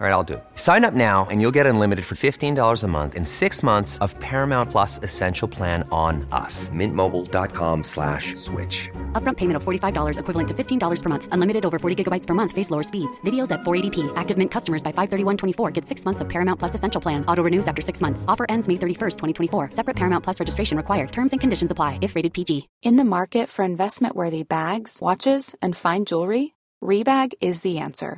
All right, I'll do. Sign up now and you'll get unlimited for $15 a month in six months of Paramount Plus Essential Plan on us. Mintmobile.com slash switch. Upfront payment of $45 equivalent to $15 per month. Unlimited over 40 gigabytes per month. Face lower speeds. Videos at 480p. Active Mint customers by 531.24 get six months of Paramount Plus Essential Plan. Auto renews after six months. Offer ends May 31st, 2024. Separate Paramount Plus registration required. Terms and conditions apply if rated PG. In the market for investment worthy bags, watches, and fine jewelry, Rebag is the answer.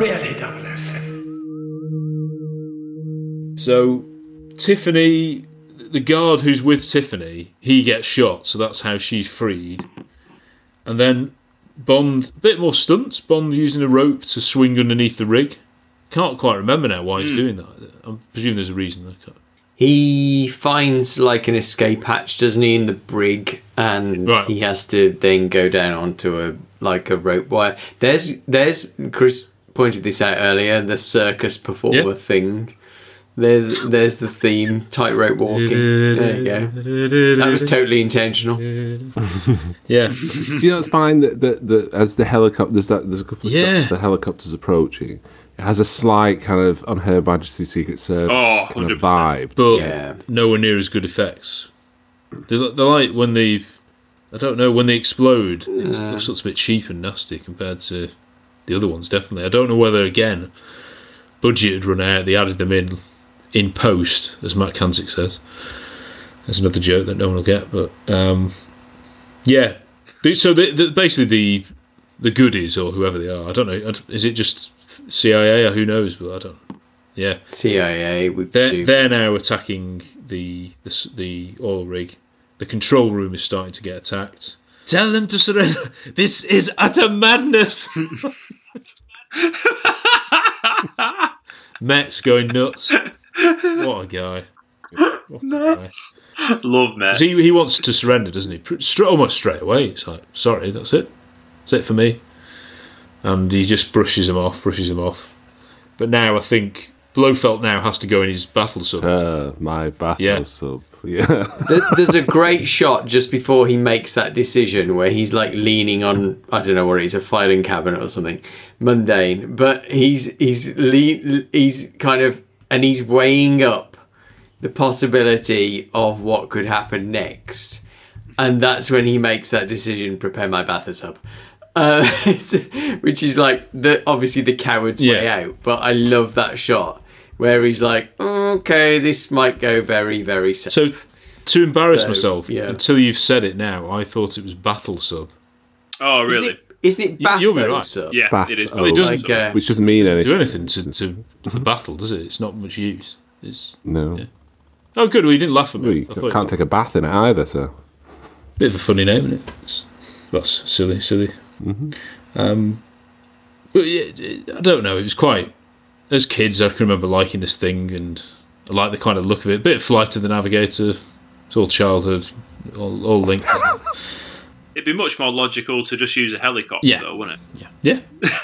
Really 007. So, Tiffany, the guard who's with Tiffany, he gets shot, so that's how she's freed. And then Bond, a bit more stunts. Bond using a rope to swing underneath the rig. Can't quite remember now why he's hmm. doing that. I presume there's a reason. He finds like an escape hatch, doesn't he, in the brig, and Right. he has to then go down onto a like a rope wire. There's there's Chris pointed this out earlier, the circus performer Yeah. thing. There's there's the theme, tightrope walking. There you go. That was totally intentional. Yeah. Do you know it's fine that, that, that as the helicopter there's that there's a couple of Yeah. shots, the helicopter's approaching. It has a slight kind of on Her Majesty's Secret Service Oh, kind of vibe. but Yeah. nowhere near as good effects. They're, they're like when they, I don't know, when they explode, it looks, looks uh. a bit cheap and nasty compared to the other ones. Definitely, I don't know whether again budget had run out. They added them in in post, as Matt Kansick says. That's another joke that no one will get, but um, yeah. So the, the, basically, the the goodies or whoever they are, I don't know. Is it just CIA or who knows? But I don't. Yeah. CIA. They're, they're now attacking the, the the oil rig. The control room is starting to get attacked. Tell them to surrender. This is utter madness. Metz going nuts. What a guy. What a guy. Love Met. He, he wants to surrender, doesn't he? Pr- Straight, almost straight away. It's like, sorry, that's it. That's it for me. And he just brushes him off, brushes him off. But now I think Blofeld now has to go in his battle sub. Uh, my battle Yeah. sub. Yeah. There's a great shot just before he makes that decision where he's like leaning on I don't know what it is a filing cabinet or something mundane, but he's he's le- he's kind of and he's weighing up the possibility of what could happen next, and that's when he makes that decision. Prepare my bathosub. Uh, which is like the obviously the coward's way out, but I love that shot where he's like, okay, this might go very, very south. So, to embarrass So, myself, yeah. until you've said it now, I thought it was battle sub. Oh, Isn't really? it, isn't it You- you'll be right. sub? Yeah, Bath- it is. oh, it doesn't- Like, uh, Which doesn't mean anything. Do anything to, to for battle, does it? It's not much use. It's No. Yeah. oh, good. Well, you didn't laugh at Well, me. you I thought can't take a bath in it either, so. bit of a funny name, isn't it? It's, that's silly, silly. Um, but yeah, I don't know. It was quite. As kids, I can remember liking this thing, and I like the kind of look of it. A bit of Flight of the Navigator. It's all childhood, all, all linked. isn't it? It'd be much more logical to just use a helicopter, Yeah. though, wouldn't it? yeah, Yeah.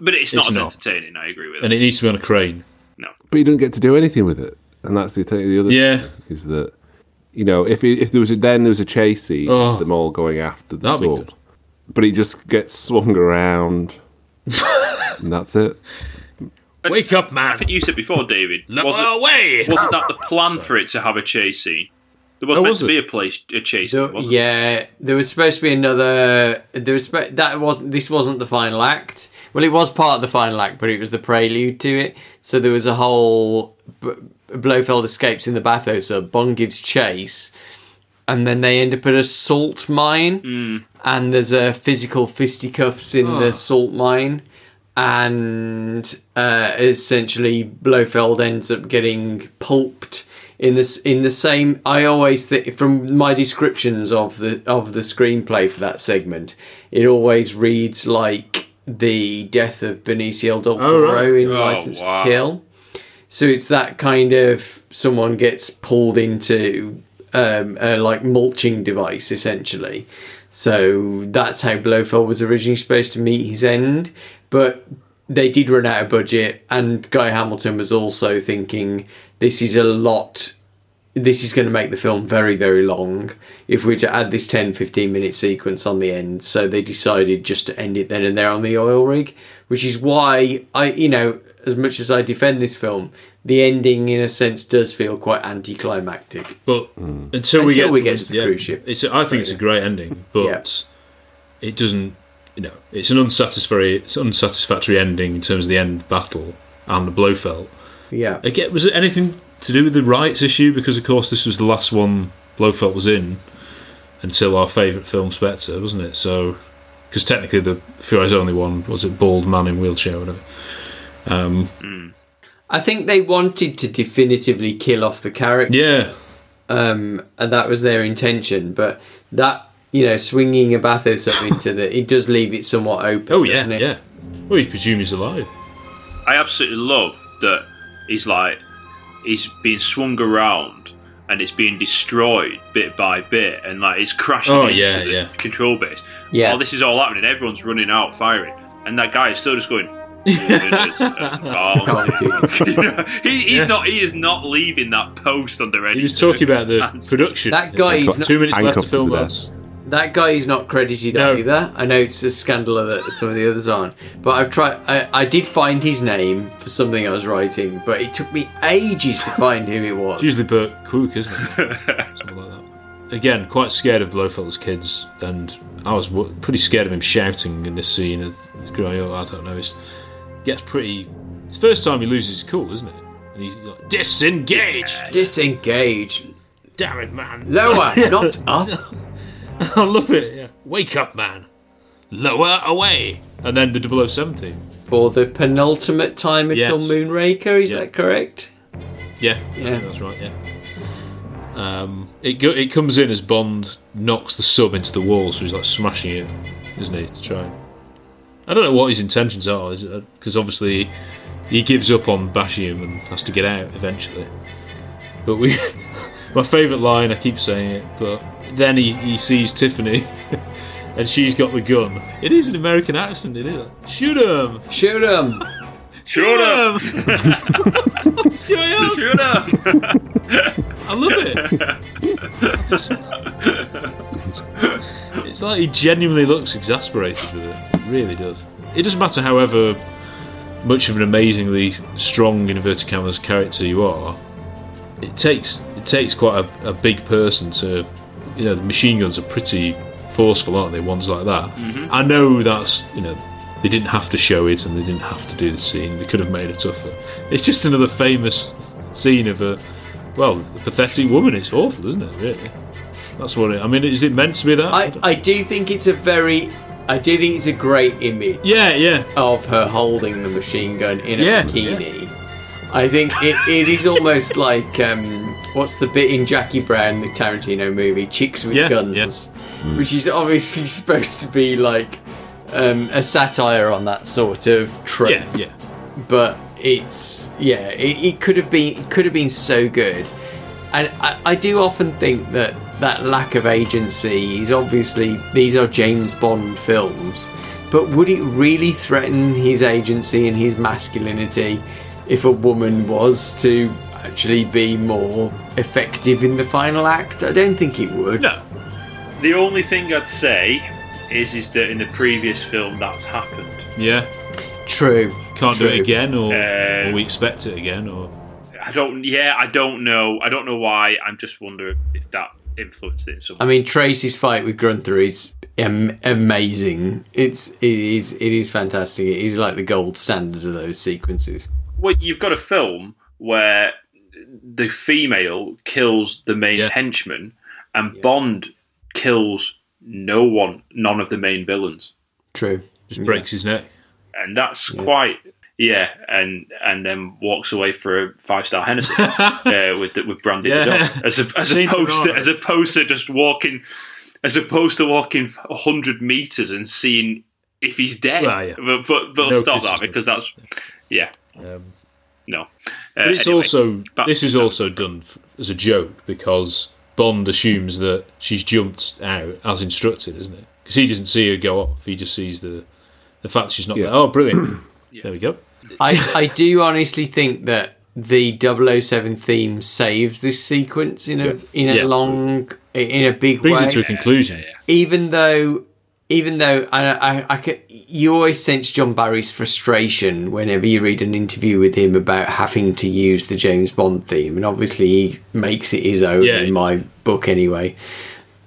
But it's not It's as not. entertaining. I agree with and it. it needs to be on a crane. No. But you don't get to do anything with it. And that's the thing. The other Yeah. thing is that, you know, if it, if there was a, then there was a chase scene, Oh. them all going after the That'd be sword. good. But he just gets swung around and that's it. Wake up, man! I man! think you said before, David. Lower wasn't, away! wasn't that the plan for it to have a chase scene? There was Oh, meant was to it? be a place a chase. There- scene, wasn't yeah, there was supposed to be another. There was that wasn't. This wasn't the final act. Well, it was part of the final act, but it was the prelude to it. So there was a whole B- Blofeld escapes in the bathhouse. So Bond gives chase, and then they end up at a salt mine, hmm. and there's a physical fisticuffs in the ah. salt mine. And uh, essentially, Blofeld ends up getting pulped in this in the same. I always think from my descriptions of the of the screenplay for that segment, it always reads like the death of Benicio del Oh, right. Toro in Oh, License wow. to Kill. So it's that kind of someone gets pulled into um, a like mulching device essentially. So that's how Blofeld was originally supposed to meet his end, but they did run out of budget, and Guy Hamilton was also thinking this is a lot. This is going to make the film very, very long if we were to add this 10 15 minute sequence on the end. So they decided just to end it then and there on the oil rig, which is why I, you know, as much as I defend this film, the ending in a sense does feel quite anticlimactic. But hmm. until we Until get we to, get the- to the yeah, cruise ship. it's a, I think it's a great ending, but Yeah. it doesn't. You know, it's an unsatisfactory, it's unsatisfactory ending in terms of the end battle and the Blofeld. Yeah. Again, was it anything to do with the rights issue? Because of course this was the last one Blofeld was in until our favourite film Spectre, wasn't it? So, because technically the Fiore's only one was it bald man in wheelchair or whatever. Um, I think they wanted to definitively kill off the character. yeah, um, and that was their intention. But that you know, swinging a bathosub into the, it does leave it somewhat open. oh yeah, doesn't it? yeah. Well, you presume he's alive. I absolutely love that he's like he's being swung around and it's being destroyed bit by bit and like it's crashing Oh, into yeah, the yeah. control base. Yeah. While this is all happening, everyone's running out firing, and that guy is still just going. Calm. he, he's not. He is not leaving that post under any. He was talking about the production. That guy It's is not- two minutes left to film us. That guy is not credited No. either. I know it's a scandal that some of the others aren't, but I've tried. I, I did find his name for something I was writing, but it took me ages to find who it was. It's usually Bert Cook, isn't it? Something like that. Again, quite scared of Blofeld as kids, and I was w- pretty scared of him shouting in this scene as as growing up. I don't know. He gets pretty. It's the first time he loses his cool, isn't it? And he's like, disengage! Disengage. Damn it, man! Lower, not up. I love it. Yeah. Wake up, man! Lower away! And then the 007 theme. For the penultimate time until Yes. Moonraker, is Yeah. that correct? Yeah, Yeah. I that's right. Yeah. Um, it go, it comes in as Bond knocks the sub into the wall, so he's like smashing it, isn't he? To try. And, I don't know what his intentions are, because obviously he gives up on bashing him and has to get out eventually. But we, my favourite line, I keep saying it, but then he, he sees Tiffany. And she's got the gun. It is an American accent, isn't it? Shoot him! Shoot him. Shoot him! What's going on? Shoot him! I love it. Just- it's like he genuinely looks exasperated with it. It really does. It doesn't matter, however much of an amazingly strong in inverted commas character you are. It takes it takes quite a, a big person to, you know, the machine guns are pretty forceful, aren't they? Ones like that. Mm-hmm. I know that's you know they didn't have to show it and they didn't have to do the scene. They could have made it tougher. It's just another famous scene of a well, a pathetic woman. It's awful, isn't it? Really. That's what it. I mean, is it meant to be that? I, don't- I do think it's a very, I do think it's a great image yeah, yeah. of her holding the machine gun in a Yeah, bikini. I think it, it is almost like um, what's the bit in Jackie Brown, the Tarantino movie, Chicks with Yeah, Guns, which is obviously supposed to be like um, a satire on that sort of trope. Yeah, yeah. but it's yeah it, it could have been it could have been so good and I, I do often think that that lack of agency is obviously these are james bond films but would it really threaten his agency and his masculinity if a woman was to actually be more effective in the final act i don't think it would No. the only thing I'd say is is that in the previous film that's happened. Yeah. True. Can't do it again, or, Uh, or we expect it again, or I don't. Yeah, I don't know. I don't know why. I'm just wondering if that influenced it in. I mean, Tracy's fight with Grunther is am- amazing. It's it is it is fantastic. It is like the gold standard of those sequences. well, you've got a film where the female kills the main Yeah. henchman, and Bond kills no one, none of the main villains, True. just breaks his neck. and that's quite. Yeah, and and then walks away for a five star Hennessy uh, with with Brandy Yeah. as, a, as opposed to as opposed to just walking, as opposed to walking hundred meters and seeing if he's dead. Well, yeah. But but, but No I'll stop that because that's yeah Um, no. Uh, But it's anyway, also back this is also done as a joke because Bond assumes that she's jumped out as instructed, isn't it? Because he doesn't see her go off; he just sees the the fact she's not Yeah. there. Oh, brilliant! There we go. I I do honestly think that the 007 theme saves this sequence in a Yes. in a Yeah. long in a big Brings way. it to a conclusion. Yeah, even though even though I, I, I could, you always sense John Barry's frustration whenever you read an interview with him about having to use the James Bond theme, and obviously he makes it his own Yeah. in my book anyway.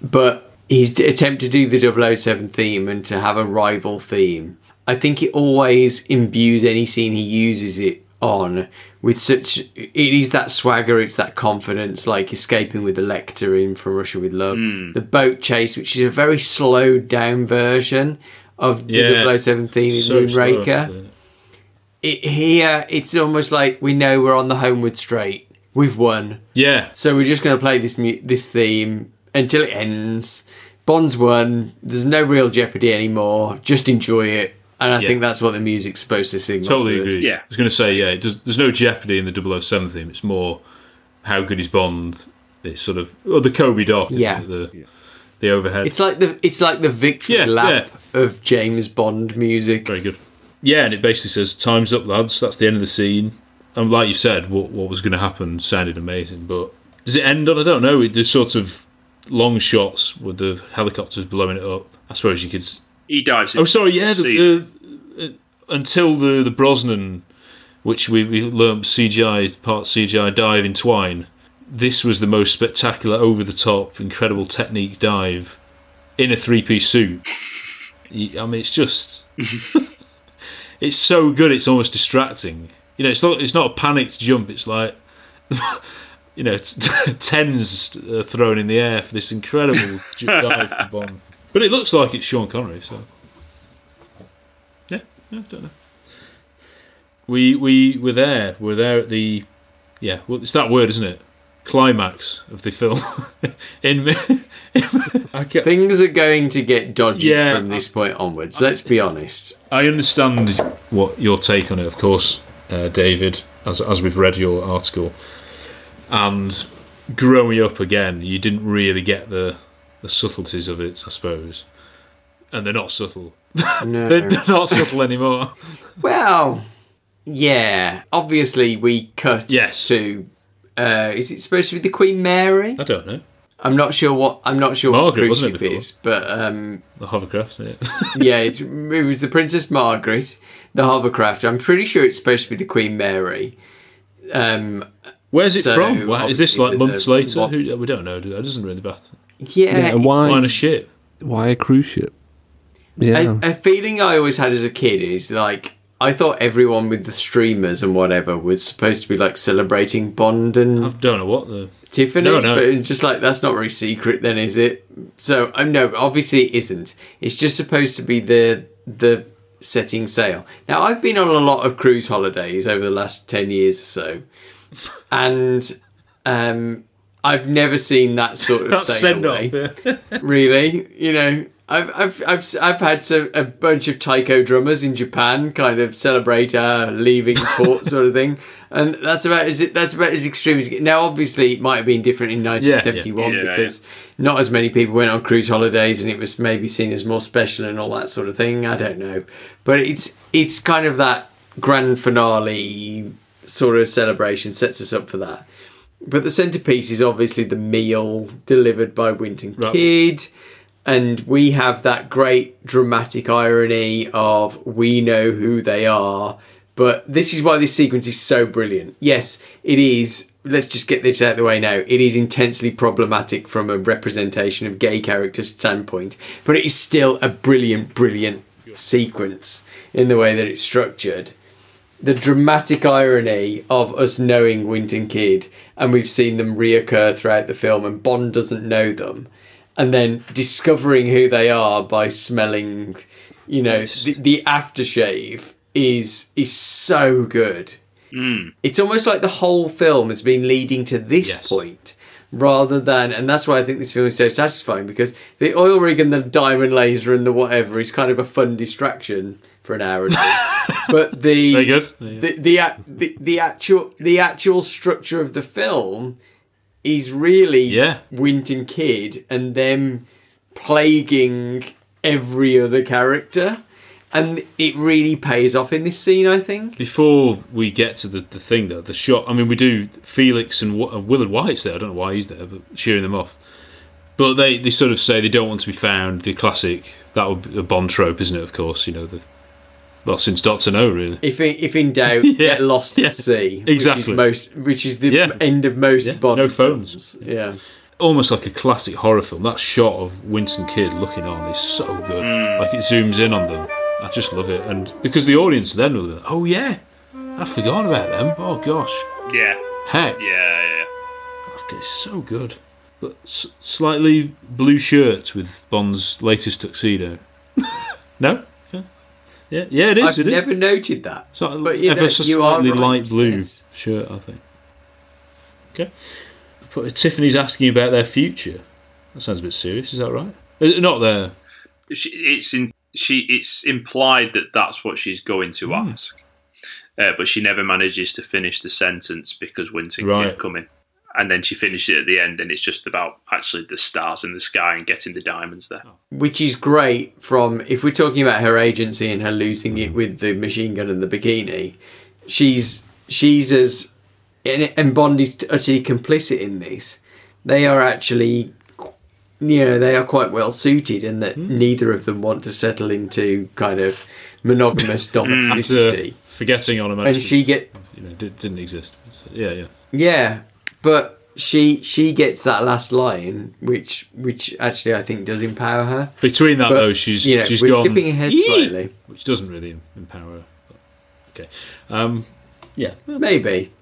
But his attempt to do the 007 theme and to have a rival theme, I think it always imbues any scene he uses it on with such it is that swagger it's that confidence like escaping with the Lektor in from russia with love the boat chase which is a very slowed down version of the Yeah. 007 theme in So moonraker it, here it's almost like we know we're on the homeward straight we've won Yeah, so we're just going to play this mu- this theme until it ends. Bond's won. There's no real jeopardy anymore. Just enjoy it. And I Yeah. think that's what the music's supposed to signal. totally to agree. Yeah. I was going to say, yeah, it does, there's no jeopardy in the 007 theme. It's more how good is Bond. It's sort of or the Kobe Doc. isn't Yeah. the the overhead. It's like the it's like the victory Yeah, lap of James Bond music. Very good. Yeah, and it basically says, "Time's up, lads." That's the end of the scene. And like you said, what what was going to happen sounded amazing, but does it end on? I don't know. It, there's sort of long shots with the helicopters blowing it up. I suppose you could. He dives. Oh, sorry. Yeah, the, uh, until the the Brosnan, which we we learned CGI part CGI dive in Twine. This was the most spectacular, over the top, incredible technique dive in a three piece suit. I mean, it's just. it's so good. It's almost distracting. You know, it's not. It's not a panicked jump. It's like, you know, t- tens thrown in the air for this incredible dive Bond. But it looks like it's Sean Connery. So, yeah, yeah, I don't know. We we were there. We're there at the, yeah. Well, it's that word, isn't it? Climax of the film. in, I can't, Things are going to get dodgy Yeah. from this point onwards. Let's be honest. I understand what your take on it, of course, uh, David, as as we've read your article, and growing up again, you didn't really get the the subtleties of it, I suppose, and they're not subtle. No. They're, they're not subtle anymore. Well, yeah. Obviously, we cut Yes. to. Uh, is it supposed to be the Queen Mary? I don't know I'm not sure what. I'm not sure Margaret, what cruise wasn't it, ship is, but um, the hovercraft. Yeah. yeah, it's, it was the Princess Margaret, the hovercraft. I'm pretty sure it's supposed to be the Queen Mary. Um, Where's it So, from? Is this like months a later? Who, we don't know. It doesn't really matter. Yeah, Yeah, why- on a ship. Why a cruise ship? Yeah. A, a feeling I always had as a kid is like I thought everyone with the streamers and whatever was supposed to be like celebrating Bond and I don't know what the. Tiffany, No, no. but it's just like that's not very secret, then is it? So uh, no, obviously it isn't. It's just supposed to be the the setting sail. Now I've been on a lot of cruise holidays over the last ten years or so, and um, I've never seen that sort of send off. Yeah. really. You know, I've I've I've I've had some, a bunch of taiko drummers in Japan kind of celebrate our leaving port sort of thing, and that's about as that's about as extreme as it. Now, obviously, it might have been different in 1971 Yeah, yeah, because not as many people went on cruise holidays, and it was maybe seen as more special and all that sort of thing. I don't know, but it's it's kind of that grand finale sort of celebration sets us up for that. But the centerpiece is obviously the meal delivered by Winton Right. Kid and we have that great dramatic irony of we know who they are. But this is why this sequence is so brilliant. Yes, it is. Let's just get this out of the way now. It is intensely problematic from a representation of gay characters standpoint, but it is still a brilliant, brilliant sequence in the way that it's structured the dramatic irony of us knowing Wint and Kidd and we've seen them reoccur throughout the film and Bond doesn't know them and then discovering who they are by smelling you know the, the aftershave is is so good mm. it's almost like the whole film has been leading to this Yes. point rather than and that's why I think this film is so satisfying because the oil rig and the diamond laser and the whatever is kind of a fun distraction for an hour two. but the Very good. The the, the the actual the actual structure of the film is really Yeah. Wint and Kidd and them plaguing every other character. And it really pays off in this scene, I think. Before we get to the, the thing though, the shot. I mean, we do Felix and uh, Willard Whyte's there. I don't know why he's there, but cheering them off. But they, they sort of say they don't want to be found. The classic that would be a Bond trope, isn't it? Of course, you know the. Well, since Doctor No, really. If in, if in doubt, Yeah, get lost yeah, at sea. Which exactly. is most, which is the Yeah. end of most Yeah, Bond no phones. films. Yeah. Almost like a classic horror film. That shot of Winston Kidd looking on is so good. Mm. Like it zooms in on them. I just love it, and because the audience then will be like, "Oh yeah, I'd forgotten about them. Oh gosh, Yeah, heck, yeah, yeah. Okay, it's so good. But s- slightly blue shirt with Bond's latest tuxedo. no? Okay. Yeah, yeah, it is. I've it is. never noted that. It's not but you ever know, so you are slightly right, light blue yes. shirt, I think. Okay. But Tiffany's asking about their future. That sounds a bit serious. Is that right? Not their. It's in she. It's implied that that's what she's going to Hmm. ask, uh, but she never manages to finish the sentence because Winton Right. kept coming, and then she finishes it at the end, and it's just about actually the stars in the sky and getting the diamonds there. Which is great from, if we're talking about her agency and her losing it with the machine gun and the bikini, she's, she's as, and, and Bond is utterly complicit in this. They are actually, you know, they are quite well suited in that Hmm. neither of them want to settle into kind of monogamous After domesticity. forgetting on a and she get you know, did, didn't exist. So, yeah, yeah. Yeah, but she she gets that last line, which which actually I think does empower her. Between that But, though, she's you know, she's we're gone skipping ahead "Yee!" slightly. which doesn't really empower her. Okay, um, yeah. Maybe.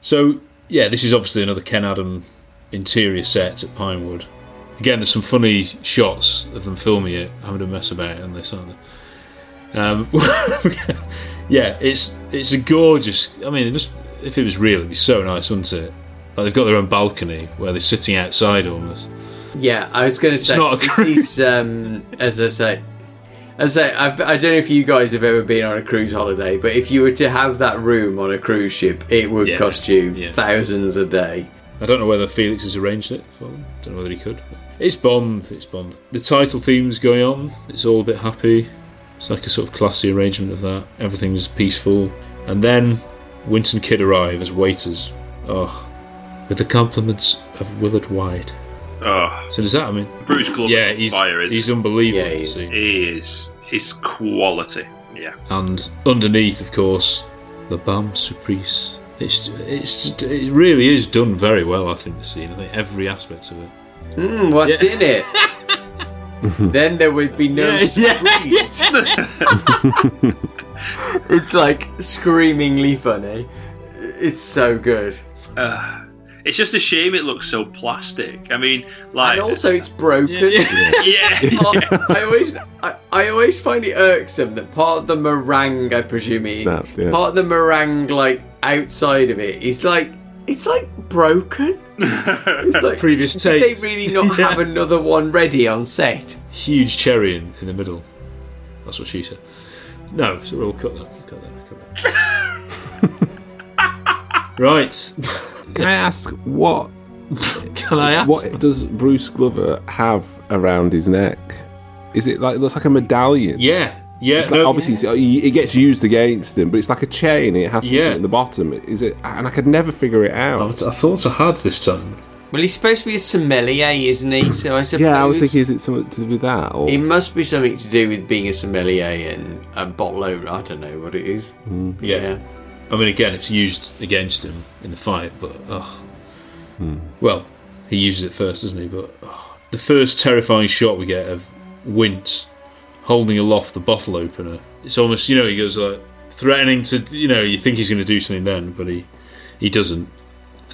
So yeah, this is obviously another Ken Adam interior set at Pinewood. Again, there's some funny shots of them filming it, having a mess about on this, aren't there? Um, yeah, it's it's a gorgeous. I mean, it must, if it was real, it'd be so nice, wouldn't it? Like they've got their own balcony where they're sitting outside almost. Yeah, I was going to say not a this cruise. is um, as I say. As I say, I've, I don't know if you guys have ever been on a cruise holiday, but if you were to have that room on a cruise ship, it would Yeah, cost you yeah. thousands a day. I don't know whether Felix has arranged it for them. Don't know whether he could. It's Bond. It's Bond. The title theme's going on. It's all a bit happy. It's like a sort of classy arrangement of that. Everything's peaceful. And then Wint and Kidd arrive as waiters. Oh, with the compliments of Willard Whyte. Oh, So does that? I mean, Bruce Glover yeah, he's fire, isn't he's unbelievable. Yeah, he is. see. He is is quality. Yeah. and underneath, of course, the Bombe Surprise. It's it's just, it really is done very well. I think the scene. I think every aspect of it. Mm, what's Yeah. in it? then there would be no Yeah, screams. it's like screamingly funny. It's so good. Uh, it's just a shame it looks so plastic. I mean, like, And also it's broken. Yeah, yeah, I always, I, I always find it irksome that part of the meringue, I presume it is, That, yeah. part of the meringue, like outside of it, is like it's like broken. It's like, Previous did they really not Yeah. have another one ready on set? huge cherry in, in the middle. That's what she said. No, so we'll cut that. Cut that. Cut that. right. Can I ask what Can I ask? what does Bruce Glover have around his neck? Is it like it looks like a medallion? Yeah. Yeah. Like, no, obviously, it's- it gets used against him, but it's like a chain. It has something Yeah. at the bottom. Is it? And I could never figure it I, out. I thought I had this time. Well, he's supposed to be a sommelier, isn't he? So I suppose. Yeah, I was thinking, is it something to do with that? Or It must be something to do with being a sommelier and a bottle owner. I don't know what it is. Hmm. Yeah. I mean, again, it's used against him in the fight, but oh, well, he uses it first, doesn't he? But oh, the first terrifying shot we get of Wintz holding aloft the bottle opener, it's almost you know he goes like threatening to you know you think he's going to do something then, but he he doesn't.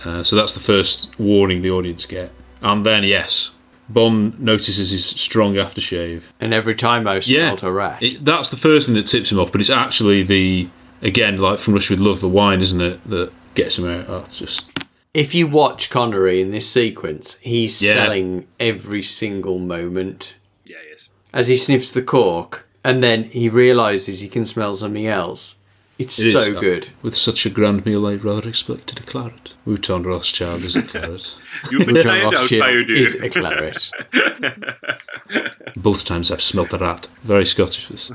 Uh, so that's the first warning the audience get, and then yes. Bond notices his strong aftershave, And every time I smelled a rat. it, that's the first thing that tips him off, but it's actually the again like from Russia with Love, the wine, isn't it, that gets him out. Oh, it's just If you watch Connery in this sequence, he's Yeah. selling every single moment Yeah, yes. as he sniffs the cork, and then he realizes he can smell something else. It's it is so that. good. With such a grand meal, I'd rather expected a claret. Mouton Rothschild is a claret. You've been saying Rothschild is a claret. Both times I've smelt the rat. Very Scottish. This.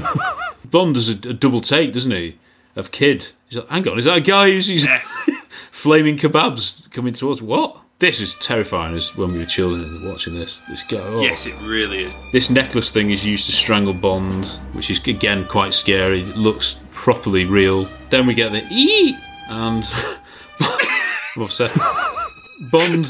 Bond does a, a double take, doesn't he? Of Kidd. He's like, hang on, is that a guy who's he's Yes. flaming kebabs coming towards? What? This is terrifying as when we were children and watching this. This guy. Oh. yes, it really is. This necklace thing is used to strangle Bond, which is again quite scary. It looks properly real. Then we get the ee and I'm upset. Bond.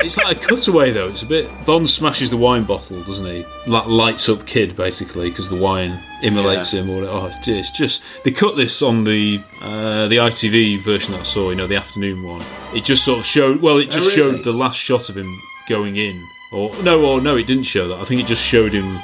It's like a cutaway though. It's a bit. Bond smashes the wine bottle, doesn't he? Like lights up Kidd basically because the wine immolates him. Or oh, it's just they cut this on the uh, the ITV version that I saw. You know, the afternoon one. It just sort of showed. Well, it just Oh, really? showed the last shot of him going in. Or no, or no, it didn't show that. I think it just showed him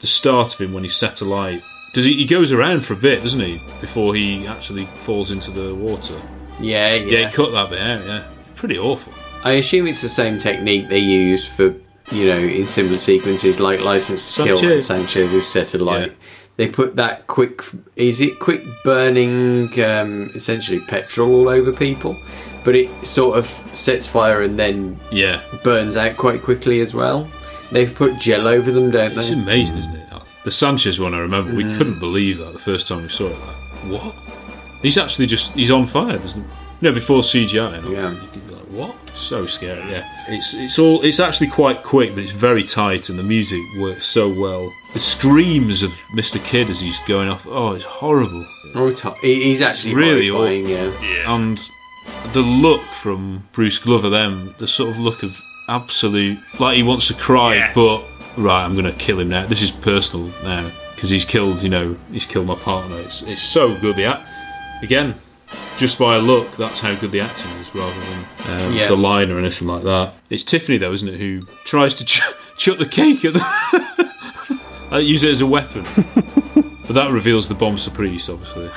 the start of him when he set alight. Does he? He goes around for a bit, doesn't he, before he actually falls into the water? Yeah, Yeah, yeah. he cut that bit out. Yeah, pretty awful. I assume it's the same technique they use for, you know, in similar sequences like License to Kill when Sanchez. Sanchez is set alight. Yeah. They put that quick, is it quick burning, um, essentially petrol all over people? But it sort of sets fire and then Yeah, burns out quite quickly as well. They've put gel over them, don't it's they? It's amazing, isn't it? The Sanchez one, I remember, we couldn't believe that the first time we saw it. Like, what? He's actually just—he's on fire, doesn't? You know, before CGI. And all, Yeah. You could be like, what? So scary. Yeah, it's it's all it's actually quite quick, but it's very tight, and the music works so well. The screams of Mr. Kidd as he's going off. Oh, it's horrible. Oh, it's hot. He's actually really horrifying, yeah. Yeah. and the look from Bruce Glover, them, the sort of look of absolute, like he wants to cry, Yeah. but right, I'm going to kill him now. This is personal now because he's killed, you know, he's killed my partner. It's, it's so good. The act, again, just by a look, that's how good the acting is, rather than um, Yeah. the line or anything like that. It's Tiffany though, isn't it, who tries to ch- chuck the cake at the. I use it as a weapon, but that reveals the bombe surprise, obviously.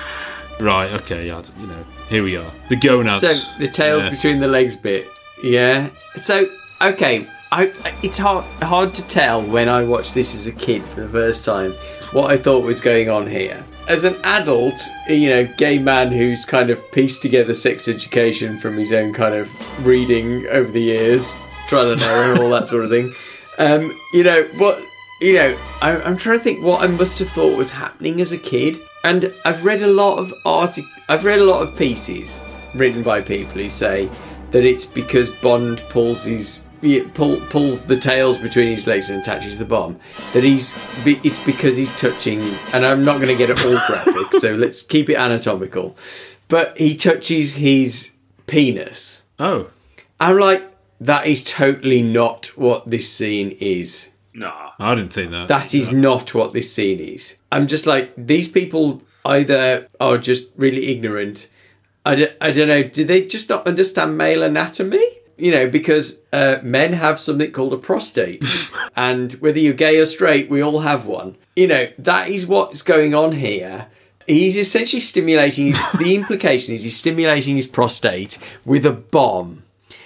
Right, okay, yeah, you know, here we are. The gonads. So the tail Yeah. between the legs bit, yeah. So okay, I it's hard hard to tell when I watched this as a kid for the first time what I thought was going on here. As an adult, you know, gay man who's kind of pieced together sex education from his own kind of reading over the years, trial and error, and all that sort of thing. Um, you know what? You know, I, I'm trying to think what I must have thought was happening as a kid, and I've read a lot of artic- I've read a lot of pieces written by people who say that it's because Bond pulls his yeah, pull, pulls the tails between his legs and attaches the bomb. That he's it's because he's touching, and I'm not going to get it all graphic, so let's keep it anatomical. But he touches his penis. Oh, I'm like, that is totally not what this scene is. Nah. I didn't think that. That is not what this scene is. I'm just like, these people either are just really ignorant. I don't, I don't know. Do they just not understand male anatomy? You know, because uh, men have something called a prostate. and whether you're gay or straight, we all have one. You know, that is what's going on here. He's essentially stimulating, the implication is he's stimulating his prostate with a bomb.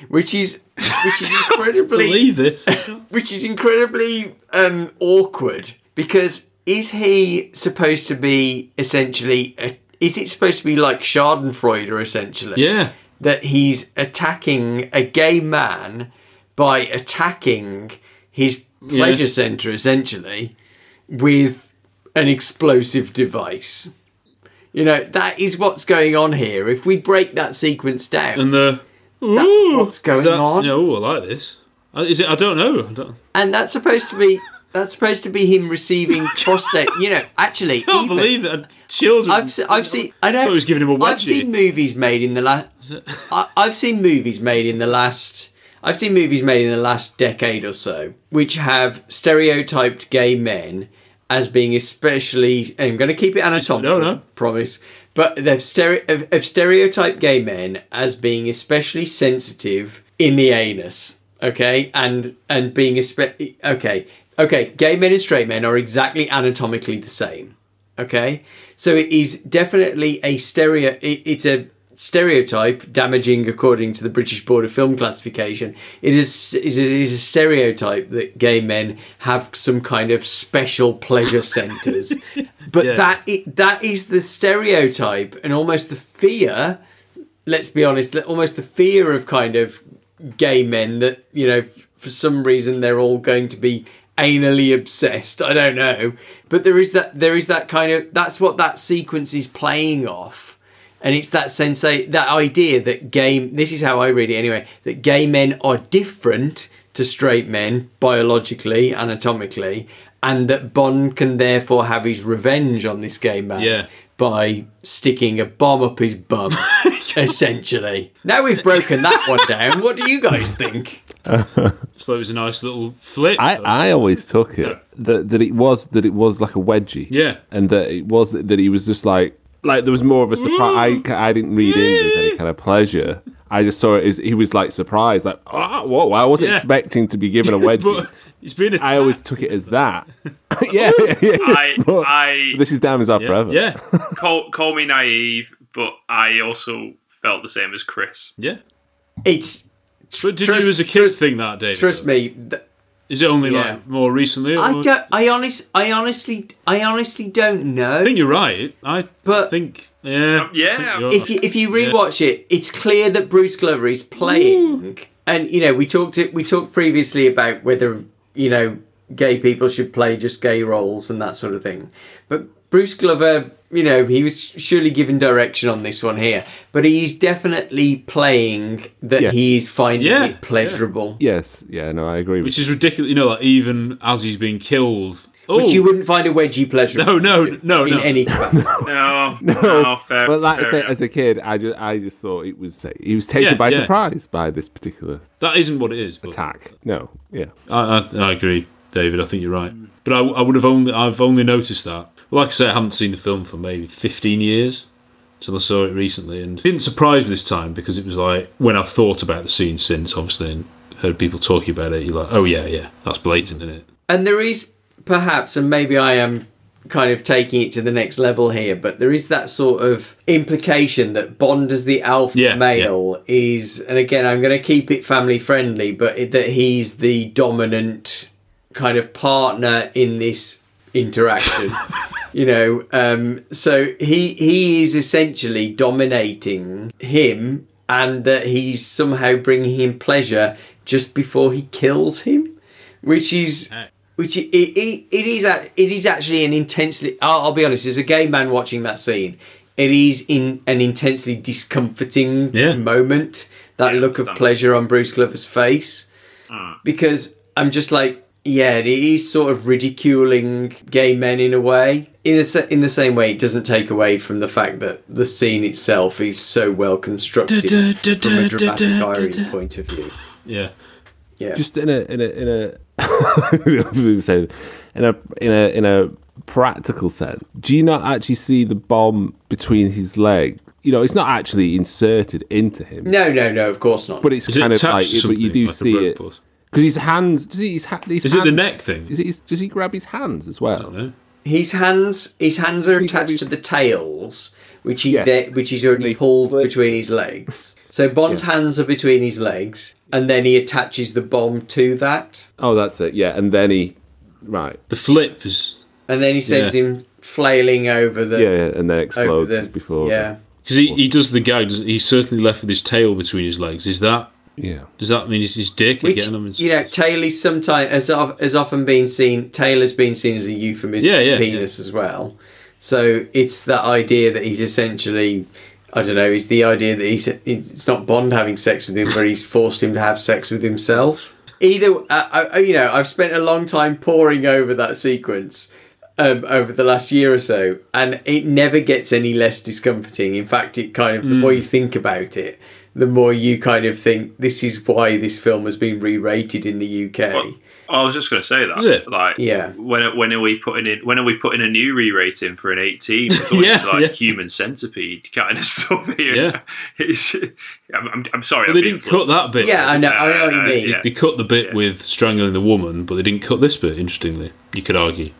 Which is which is incredibly believe this. which is incredibly um, awkward because is he supposed to be essentially a, is it supposed to be like Schadenfreude essentially yeah. That he's attacking a gay man by attacking his pleasure center essentially with an explosive device you know that is what's going on here if we break that sequence down And the That's what's going that, on. No, I like this. Uh, Is it? I don't know. I don't, and that's supposed to be that's supposed to be him receiving prostate. You know, actually, I can't even- believe that children. I've se- I've seen I know he was giving him a I've seen movies made in the last. I've seen movies made in the last. I've seen movies made in the last decade or so, which have stereotyped gay men as being especially. and I'm going to keep it anatomical. No, no. promise. But they've have, have stereotyped gay men as being especially sensitive in the anus. Okay, and and being espe- okay, okay. Gay men and straight men are exactly anatomically the same. Okay, so it is definitely a stereo. It, it's a stereotype damaging according to the British Board of Film Classification. It is it is, a stereotype that gay men have some kind of special pleasure centres, but Yeah. that it, that is the stereotype and almost the fear. Let's be honest, almost the fear of kind of gay men that you know for some reason they're all going to be anally obsessed i don't know but there is that there is that kind of that's what that sequence is playing off and it's that sense that idea that gay this is how i read it anyway that gay men are different to straight men biologically anatomically and that bond can therefore have his revenge on this gay man Yeah. by sticking a bomb up his bum essentially now we've broken that one down what do you guys think so it was a nice little flip. I, I always took it that, that it was that it was like a wedgie. Yeah. and that it was that, that he was just like like there was more of a surprise. I, mm. I didn't read in as any kind of pleasure. I just saw it as he was like surprised, like oh, whoa! I wasn't Yeah. expecting to be given a wedgie. but he's been attacked. I always took it as that. yeah, yeah, yeah. I, I this is Diamonds Are yeah, Forever. yeah, call, call me naive, but I also felt the same as Chris. yeah. it's But did Trust- you as a kid trust- think that, David? trust me th- Is it only Yeah. like more recently? i don't i honest i honestly i honestly don't know I think you're right. I But- think yeah, um, yeah. I think you're- if you if you rewatch it, it's clear that Bruce Glover is playing, and you know we talked we talked previously about whether you know gay people should play just gay roles and that sort of thing, but Bruce Glover, you know, he was surely given direction on this one here, but he's definitely playing that Yeah. he is finding Yeah, it pleasurable, Yes. Yeah. No, I agree. With which is ridiculous. You know, like even as he's being killed. Oh, which you oh. wouldn't find a wedgie pleasurable. No, no, no, in no. any capacity. No, no, fair. But like I fair say, as a kid, I just I just thought it was he was taken Yeah, by yeah. surprise by this particular that isn't what it is. But attack. No. Yeah. I, I, I agree, David. I think you're right. But I, I would have only I've only noticed that. Well, like I say, I haven't seen the film for maybe 15 years until I saw it recently, and it didn't surprise me this time because it was like when I've thought about the scene since, obviously, and heard people talking about it, you're like, oh yeah, yeah, that's blatant, isn't it? And there is perhaps, and maybe I am kind of taking it to the next level here, but there is that sort of implication that Bond as the alpha Yeah, male is, and again, I'm going to keep it family friendly, but that he's the dominant kind of partner in this interaction. you know, um, so he he is essentially dominating him, and that he's somehow bringing him pleasure just before he kills him, which is which it, it, it is it is actually an intensely I'll, I'll be honest as a gay man watching that scene it is in an intensely discomforting Yeah. moment that look of pleasure on Bruce Glover's face because I'm just like yeah it is sort of ridiculing gay men in a way in the, in the same way it doesn't take away from the fact that the scene itself is so well constructed from a dramatic irony point of view Yeah. yeah just in a in a in a I say, in a in a in a practical sense. Do you not actually see the bomb between his legs? You know, it's not actually inserted into him, no no no of course not but it's Is it kind of attached like. to But you do like see it or- because his hands. Does he? His, ha- his Is it the hand- neck thing? Is it? His, does he grab his hands as well? No. His hands, his hands are attached these- to the tails, which he Yes. de- which he's already They pulled flip. between his legs. So Bond's hands are between his legs, and then he attaches the bomb to that, Oh, that's it. Yeah, and then he. Right. The flip is and then he sends Yeah. him flailing over the Yeah, yeah and then over explodes the before. yeah. because he, he does the gag. He's certainly left with his tail between his legs. Is that Yeah. does that mean his, his dick Which again? I mean, you know, Taylor's sometimes has, of- has often been seen. Taylor's been seen as a euphemism Yeah, yeah, for penis as well. So it's that idea that he's essentially I don't know, is the idea that he's it's not Bond having sex with him, but he's forced him to have sex with himself. Either, uh, I, you know, I've spent a long time poring over that sequence um, over the last year or so, and it never gets any less discomforting. In fact, it kind of the more you think about it, the more you kind of think this is why this film has been re-rated in the UK. Well, I was just going to say that. Is it? Like, Yeah. When when are we putting in? When are we putting a new re-rating for an eighteen? Yeah, like yeah. human centipede kind of stuff here. Yeah. It's, I'm, I'm, I'm sorry. But I'm they didn't cut that bit. yeah, I know, I know what you Uh, mean. yeah. They cut the bit Yeah. with strangling the woman, but they didn't cut this bit. Interestingly, you could argue.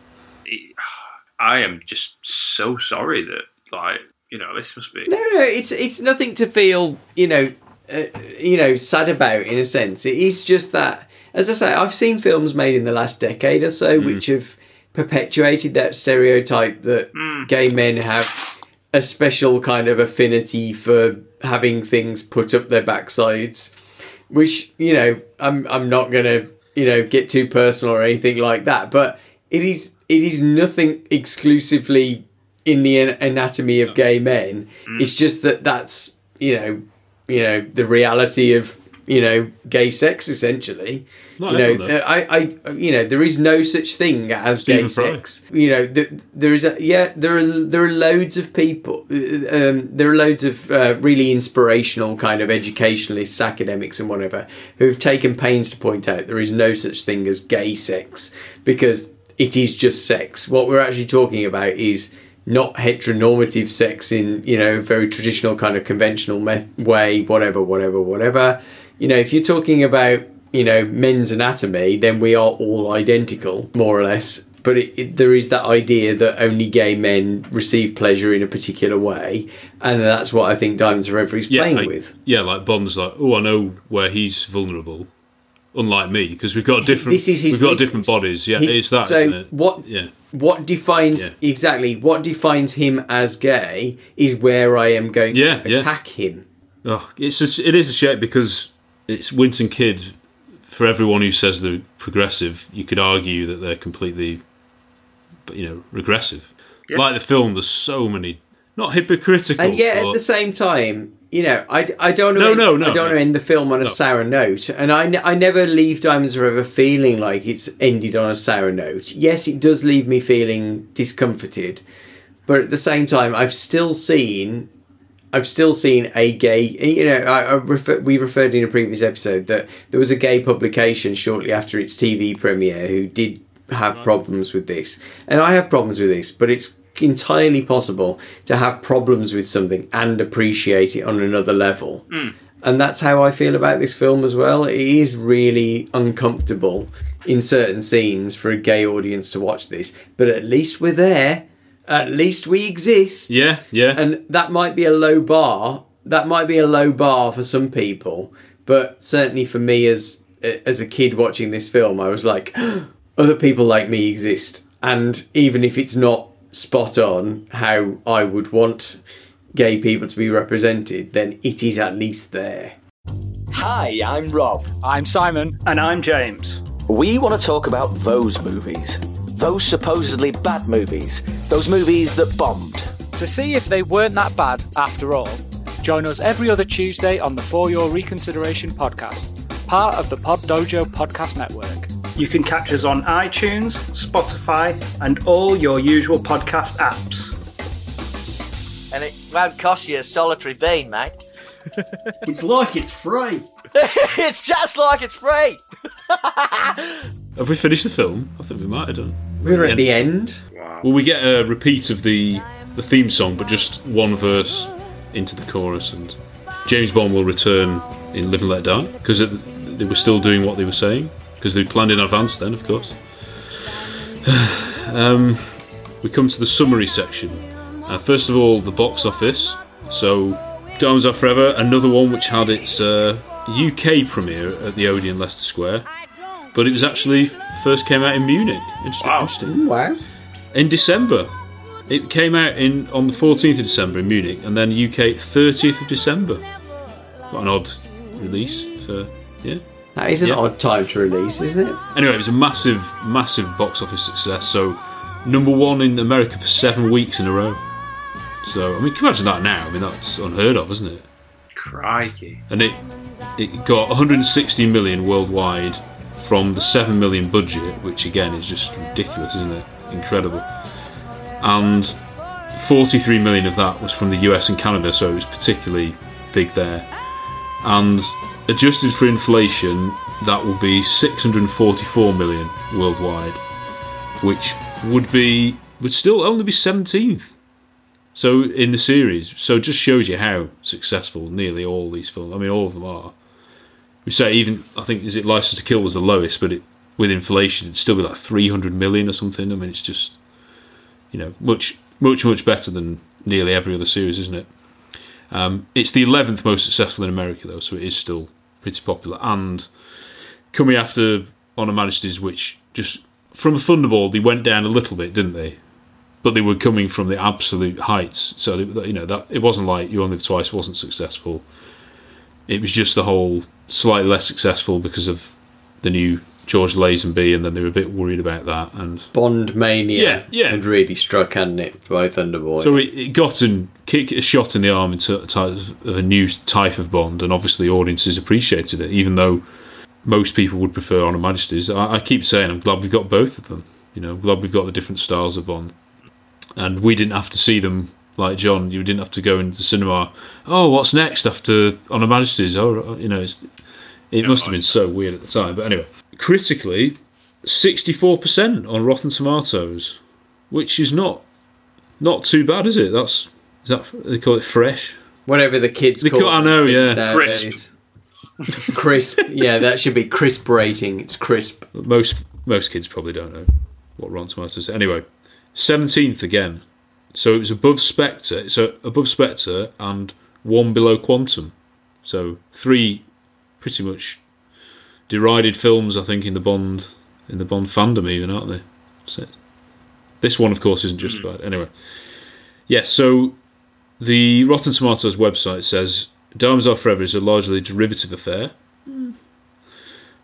I am just so sorry that like you know this must be. No, no, it's it's nothing to feel, you know, uh, you know, sad about in a sense. It is just that, as I say, I've seen films made in the last decade or so which have perpetuated that stereotype that gay men have a special kind of affinity for having things put up their backsides, which you know, I'm I'm not gonna you know get too personal or anything like that, but it is it is nothing exclusively in the anatomy of gay men. It's just that that's you know you know the reality of you know gay sex essentially. Not you know, I, I, you know, there is no such thing as gay Stephen Fry. sex. You know, th- there is a yeah, there are there are loads of people. uh, Um, there are loads of uh, really inspirational kind of educationalists, academics, and whatever who have taken pains to point out there is no such thing as gay sex because it is just sex. What we're actually talking about is not heteronormative sex in you know very traditional kind of conventional me- way whatever whatever whatever. You know if you're talking about you know men's anatomy then we are all identical more or less. But it, it, there is that idea that only gay men receive pleasure in a particular way and that's what i think diamonds Are forever is playing like, with. Yeah, like Bond's like, oh, I know where he's vulnerable. Unlike me, because we've got different. This is his we've got weakness. different bodies. Yeah, His- it's that. so isn't it? what Yeah. what defines Yeah. exactly what defines him as gay is where i am going Yeah, to yeah. attack him Oh, it's just, it is a shame because it's Wint and Kidd. For everyone who says they're progressive, you could argue that they're completely, you know, regressive. Like the film, there's so many not hypocritical, and yet but- at the same time you know i, I don't No, know no, no, i don't no. end the film on a sour note and I, I never leave diamonds forever feeling like it's ended on a sour note yes it does leave me feeling discomforted but at the same time i've still seen I've still seen a gay. You know, I, I refer, we referred in a previous episode that there was a gay publication shortly after its TV premiere who did have problems with this, and I have problems with this, but it's entirely possible to have problems with something and appreciate it on another level. Hmm. And that's how I feel about this film as well. It is really uncomfortable in certain scenes for a gay audience to watch this, but at least we're there. At least we exist yeah, yeah. and that might be a low bar. That might be a low bar for some people, but certainly for me as as a kid watching this film, I was like, other people like me exist, and even if it's not spot on how I would want gay people to be represented, then it is at least there. Hi, I'm Rob. I'm Simon. And I'm James. We want to talk about those movies. Those supposedly bad movies. Those movies that bombed. To see if they weren't that bad after all, join us every other Tuesday on the For Your Reconsideration podcast, part of the Pod Dojo podcast network. You can catch us on iTunes, Spotify, and all your usual podcast apps. And it won't cost you a solitary bean, mate. It's like it's free. it's just like it's free. Have we finished the film? I think we might have done. We're at the end. Will we get a repeat of the the theme song, but just one verse into the chorus, and James Bond will return in Live and Let Die because they were still doing what they were saying because they planned in advance. Then, of course. um, we come to the summary section. Uh, first of all, the box office. So, Diamonds Are Forever, another one which had its uh, UK premiere at the Odeon Leicester Square, but it was actually first came out in Munich. Interesting. interesting. Wow. In December. It came out in on the 14th of December in Munich, and then UK 30th of December. What an odd release for yeah. That is an Yeah. odd time to release, isn't it? Anyway, it was a massive, massive box office success. So, number one in America for seven weeks in a row. So I mean, can you imagine that now? I mean, that's unheard of, isn't it? Crikey. And it it got 160 million worldwide from the 7 million budget, which again is just ridiculous, isn't it? Incredible. And 43 million of that was from the US and Canada, so it was particularly big there. And adjusted for inflation, that will be 644 million worldwide, which would be would still only be 17th. So in the series, so it just shows you how successful nearly all these films. I mean, all of them are. We say even I think is it License to Kill was the lowest, but it with inflation it'd still be like 300 million or something. I mean, it's just you know much much much better than nearly every other series, isn't it? Um, it's the 11th most successful in America though, so it is still pretty popular. And coming after On Her Majesty's, which just from a Thunderball they went down a little bit, didn't they? But they were coming from the absolute heights, so they, you know that it wasn't like You Only Live Twice wasn't successful. It was just the whole slightly less successful because of the new George Lazenby, and then they were a bit worried about that. And Bond mania Yeah, yeah. had really struck, hadn't it, by Thunderball? So it, it got and kick a shot in the arm into a type of a new type of Bond, and obviously audiences appreciated it, even though most people would prefer On Her Majesty's. I, I keep saying I'm glad we've got both of them. You know, I'm glad we've got the different styles of Bond, and we didn't have to see them like John. You didn't have to go into the cinema. Oh, what's next after On Her Majesty's? Oh, you know, it's, it must have been so weird at the time. But anyway, critically, 64% on Rotten Tomatoes, which is not not too bad, is it? That's is that they call it fresh? Whatever the kids They call call- I know, things yeah. nowadays. crisp. Yeah, that should be crisp rating. It's crisp. Most most kids probably don't know what Rotten Tomatoes. Anyway, 17th again. So it was above Spectre. So above Spectre and one below Quantum. So three pretty much derided films, I think, in the Bond in the Bond fandom, even aren't they? So, this one, of course, isn't justified. Hmm. Anyway, yes. so the Rotten Tomatoes website says Diamonds Are Forever is a largely derivative affair, hmm.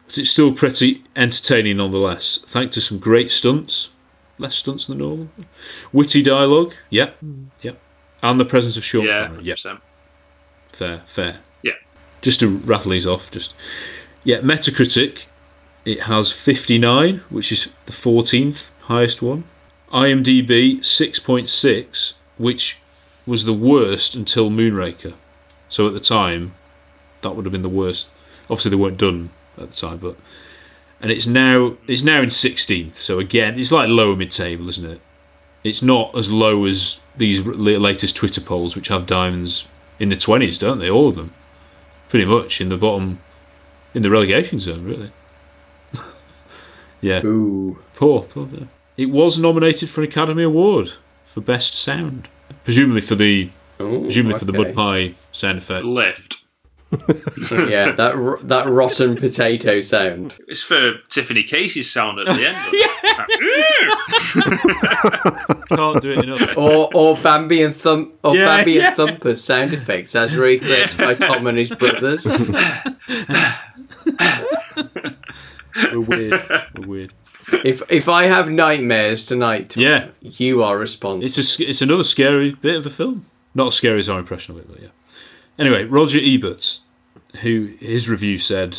but it's still pretty entertaining nonetheless. Thanks to some great stunts, less stunts than normal, witty dialogue, yep, hmm. yep, and the presence of Sean Yeah, Connery, yep. 100%. Fair, fair. Yeah. Just to rattle these off, just yeah. Metacritic, it has fifty nine, which is the fourteenth highest one. IMDb six point six, which was the worst until Moonraker. So at the time, that would have been the worst. Obviously, they weren't done at the time, but and it's now it's now in sixteenth. So again, it's like lower mid table, isn't it? It's not as low as these latest Twitter polls, which have diamonds in the twenties, don't they? All of them, pretty much in the bottom, in the relegation zone, really. yeah. Ooh. Poor, poor. yeah. It was nominated for an Academy Award for Best Sound, presumably for the presumably for the mud pie sound effect. Left. yeah, that ro- that rotten potato sound. It's for Tiffany Casey's sound at the end. Can't do it enough. Or or Bambi and Thump or Yeah, Bambi yeah. and Thumper's sound effects as recreated by Tom and his brothers. We're weird. We're weird. If if I have nightmares tonight, Tom, Yeah. you are responsible. It's a, sc- it's another scary bit of the film. Not as scary as our impression of it, but yeah. Anyway, Roger Ebert, who his review said,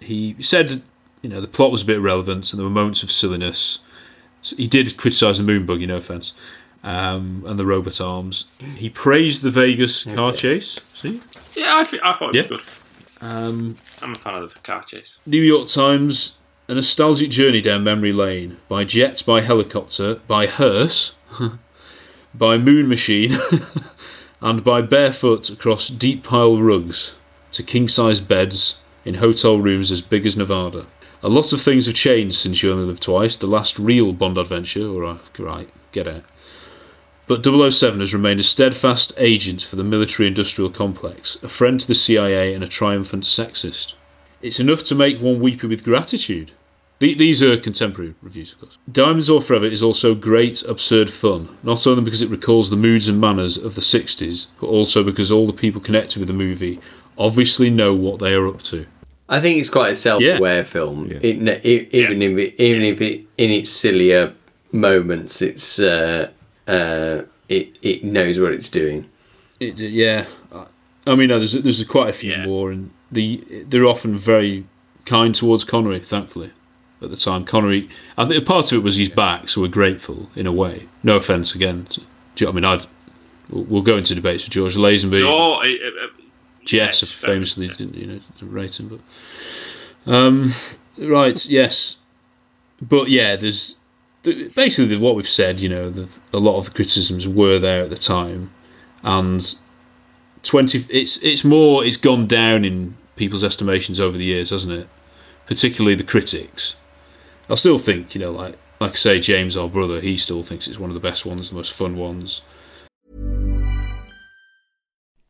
he said, you know, the plot was a bit irrelevant and there were moments of silliness. So he did criticise the moon buggy, no offence, um, and the robot arms. He praised the Vegas car chase. See, yeah, I, thi- I thought it was Yeah. good. Um, I'm a fan of the car chase. New York Times, a nostalgic journey down memory lane by jet, by helicopter, by hearse, by moon machine, and by barefoot across deep pile rugs to king size beds in hotel rooms as big as Nevada. A lot of things have changed since You Only lived Twice, the last real Bond adventure, or right, get out. But 007 has remained a steadfast agent for the military industrial complex, a friend to the CIA, and a triumphant sexist. It's enough to make one weepy with gratitude. These are contemporary reviews, of course. Diamonds Are Forever is also great, absurd fun, not only because it recalls the moods and manners of the 60s, but also because all the people connected with the movie obviously know what they are up to. I think it's quite a self-aware film. It, it, even if it, even if it in its sillier moments, it's uh, uh, it it knows what it's doing. It, yeah, I mean, no, there's there's quite a few more, and the they're often very kind towards Connery. Thankfully, at the time, Connery. I think part of it was he's back, so we're grateful in a way. No offense again. To, I mean, I'd we'll go into debates with George Lazenby. Oh, it, it, it, Jess yes, famously didn't you know didn't rate him, but um, right, yes, but yeah, there's basically what we've said. You know, the, a lot of the criticisms were there at the time, and twenty. It's it's more. It's gone down in people's estimations over the years, hasn't it? Particularly the critics. I still think you know, like like I say, James, our brother, he still thinks it's one of the best ones, the most fun ones.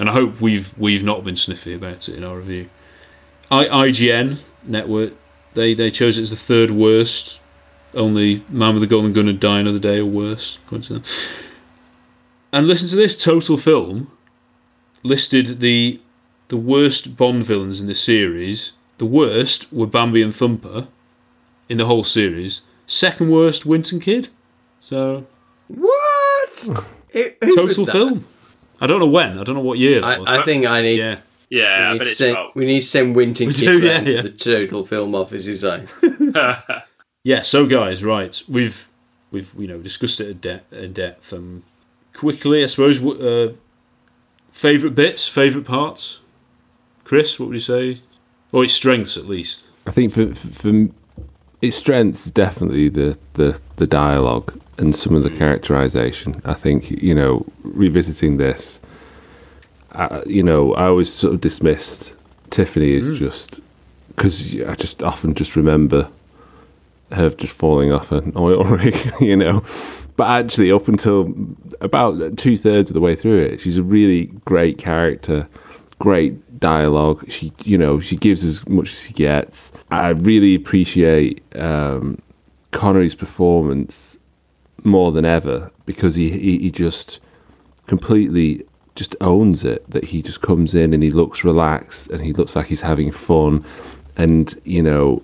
And I hope we've we've not been sniffy about it in our review. I, IGN network they they chose it as the third worst. Only Man with the Golden Gun and Die Another Day are worse. according to them. And listen to this total film listed the the worst Bond villains in the series. The worst were Bambi and Thumper in the whole series. Second worst, Wint and Kidd. So What? Was total film. I don't know when. I don't know what year. That was. I, I think I need. Yeah. Yeah, we need, bet to it's send, about- we need to send Winton We do, yeah, yeah. to the total film offices. Like, Yeah, so guys, right, we've we've you know discussed it at, de- at depth. Um, quickly, I suppose. w- Uh, favorite bits, favorite parts. Chris, what would you say? Or its strengths, at least. I think for, for, for its strengths is definitely the, the, the dialogue and some of the characterization. I think you know revisiting this, I, you know, I always sort of dismissed Tiffany as just because I just often just remember her just falling off an oil rig, you know. But actually, up until about two thirds of the way through it, she's a really great character, great dialogue. She, you know, she gives as much as she gets. I really appreciate um, Connery's performance more than ever because he, he, he just completely just owns it that he just comes in and he looks relaxed and he looks like he's having fun. And you know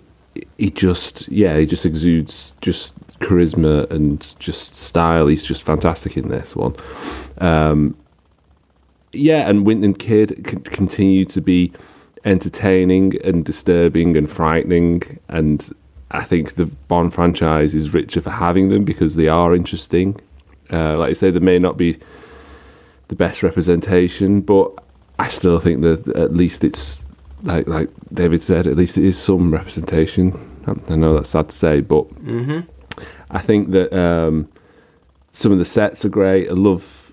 he just yeah he just exudes just charisma and just style. He's just fantastic in this one. Um yeah and Wint and Kidd c- continued to be entertaining and disturbing and frightening and i think the bond franchise is richer for having them because they are interesting uh, like I say, they may not be the best representation, but I still think that at least it's like like David said, at least it is some representation. I- know that's sad to say, but Mhm. I think that um, some of the sets are great. I love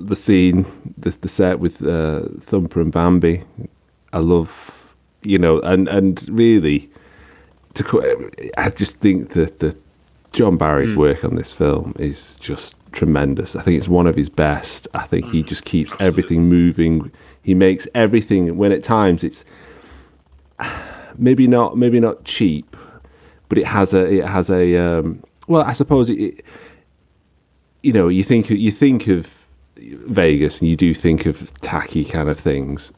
the scene, the, the set with uh, Thumper and Bambi. I love, you know, and and really, to I just think that the John Barry's work on this film is just tremendous. I think it's one of his best. I think he just keeps everything moving. He makes everything when at times it's maybe not maybe not cheap, but it has a it has a um, well, I suppose it, it. You know, you think you think of Vegas, and you do think of tacky kind of things,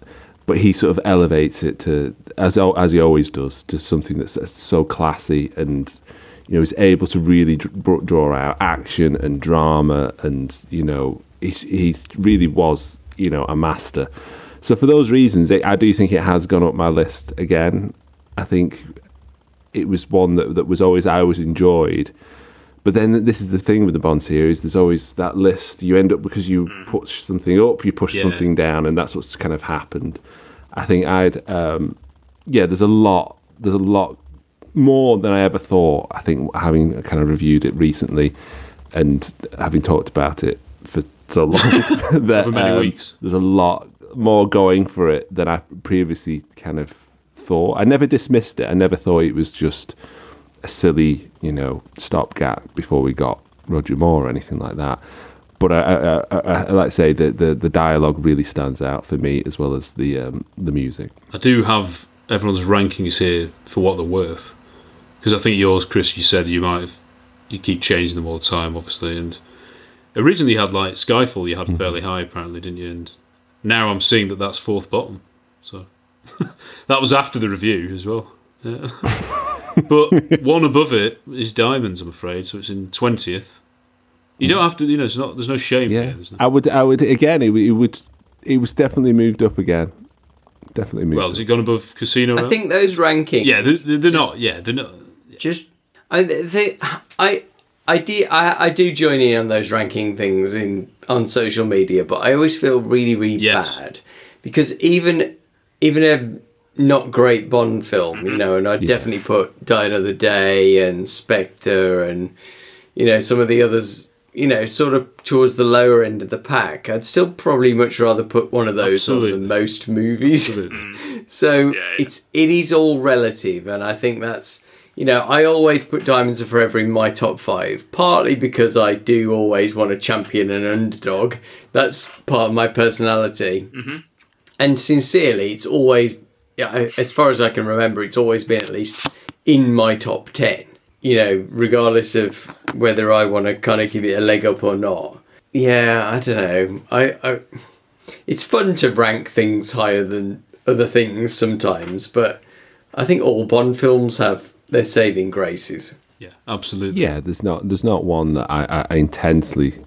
but he sort of elevates it to as as he always does to something that's so classy and you know is able to really dr- draw out action and drama and you know he he really was you know a master. So for those reasons, I do think it has gone up my list again. I think it was one that that was always I always enjoyed. But then this is the thing with the Bond series. There's always that list. You end up because you mm. push something up, you push Yeah. something down, and that's what's kind of happened. I think I'd, um, yeah. There's a lot. There's a lot more than I ever thought. I think having kind of reviewed it recently, and having talked about it for so long, that For many um, weeks. there's a lot more going for it than I previously kind of thought. I never dismissed it. I never thought it was just a silly, you know, stopgap before we got Roger Moore or anything like that. But I, I, I, I like to say the, the the dialogue really stands out for me as well as the um, the music. I do have everyone's rankings here for what they're worth. Because I think yours, Chris, you said you might have, you keep changing them all the time, obviously. And originally you had like Skyfall, you had fairly high, apparently, didn't you? And now I'm seeing that that's fourth bottom. So that was after the review as well. Yeah. but one above it is Diamonds, I'm afraid. So it's in 20th. You don't mm. have to, you know, it's not, there's no shame Yeah, here. no- I would I would again. It, would- it would it was definitely moved up again. Definitely moved. Well, has it gone above Casino? I Royale? think those rankings. Yeah, they're, they're not. Yeah, they're not. just I they, I I do I, I do join in on those ranking things in on social media, but I always feel really really bad because even even a not great Bond film, you mm-hmm. know, and I'd definitely put Die Another Day and Spectre and you know some of the others. You know, sort of towards the lower end of the pack. I'd still probably much rather put one of those on Absolutely. than most movies. Mm. So it's it is all relative, and I think that's you know I always put Diamonds Are Forever in my top five, partly because I do always want to champion an underdog. That's part of my personality, mm-hmm. and sincerely, it's always yeah, as far as I can remember, it's always been at least in my top ten. You know, regardless of whether I want to kind of give it a leg up or not. Yeah, I don't know. I, I it's fun to rank things higher than other things sometimes, but I think all Bond films have their saving graces. Yeah, absolutely. Yeah, there's not there's not one that I, I, I intensely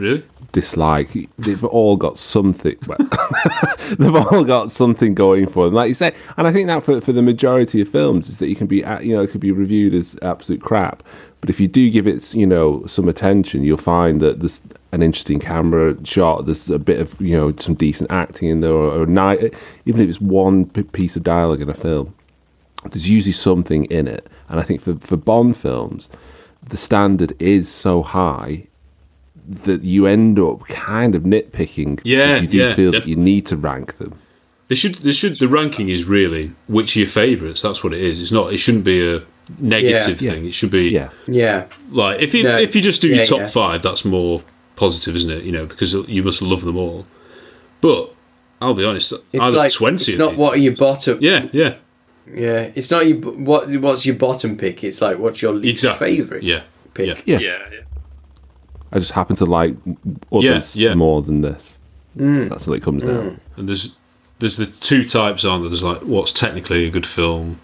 Really? Dislike. They've all got something. Well, they've all got something going for them, like you say. And I think that for for the majority of films is that you can be uh, you know it could be reviewed as absolute crap, but if you do give it you know some attention, you'll find that there's an interesting camera shot. There's a bit of you know some decent acting in there, or, or ni- even if it's one piece of dialogue in a film there's usually something in it. And I think for, for Bond films, the standard is so high that you end up kind of nitpicking. Yeah, you do yeah, feel def- that you need to rank them. They should. They should. The ranking is really which are your favourites. That's what it is. It's not. It shouldn't be a negative Yeah. thing. It should be. Yeah. Yeah. Like if you No. if you just do Yeah, your top yeah. five, that's more positive, isn't it? You know, because you must love them all. But I'll be honest. It's I've like twenty. it's not what are your bottom. Yeah, yeah, Yeah, it's not your what. What's your bottom pick? It's like what's your least exactly. favorite Yeah, pick. Yeah. Yeah, yeah. I just happen to like others Yeah, yeah. more than this. Mm. That's what it comes down. And there's there's the two types on there. There's like what's technically a good film,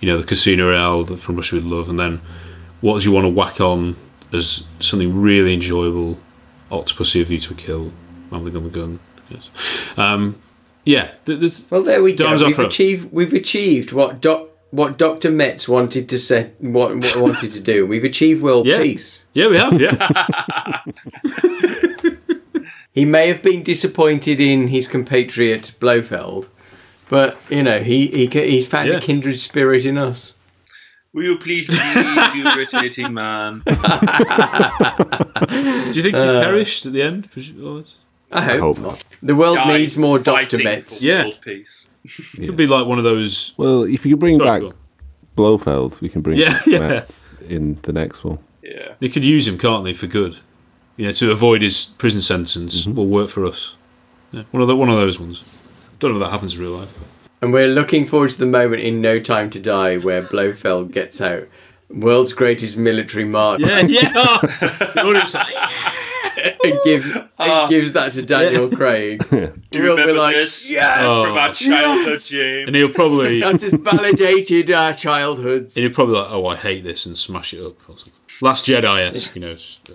you know, the Casino Royale the from Russia with Love, and then what do you want to whack on as something really enjoyable? Octopussy, A View to a Kill, Maverick on the Gun. Yes. Um, yeah. th- th- Well, there we go. We've achieved. We've achieved what doc, what Doctor Metz wanted to set. What, what wanted to do. We've achieved world Yeah. peace. Yeah, we have. Yeah. He may have been disappointed in his compatriot Blofeld, but you know he he he's found Yeah. a kindred spirit in us. Will you please leave, you irritating man? do you think Uh, he perished at the end? Oh, it's- I hope, hope not. The world Died needs more Doctor Metz. for Yeah. world peace. It could be like one of those. Well, if you can bring Sorry, back go. Blofeld, we can bring Yeah, back yeah. Metz in the next one. Yeah. They could use him, can't they, for good? You know, to avoid his prison sentence Mm-hmm. will work for us. Yeah, one of the, one of those ones. Don't know if that happens in real life. And we're looking forward to the moment in No Time to Die where Blofeld gets out. World's greatest military march. Yeah, yeah. The audience are like, and gives, that to Daniel Craig. Do you We'll be remember like, this yes, from our childhood, yes. James? and he'll probably That has validated our childhoods. And he'll probably like, oh, I hate this, and smash it up. Or something. Last Jedi esque, you know. just, uh,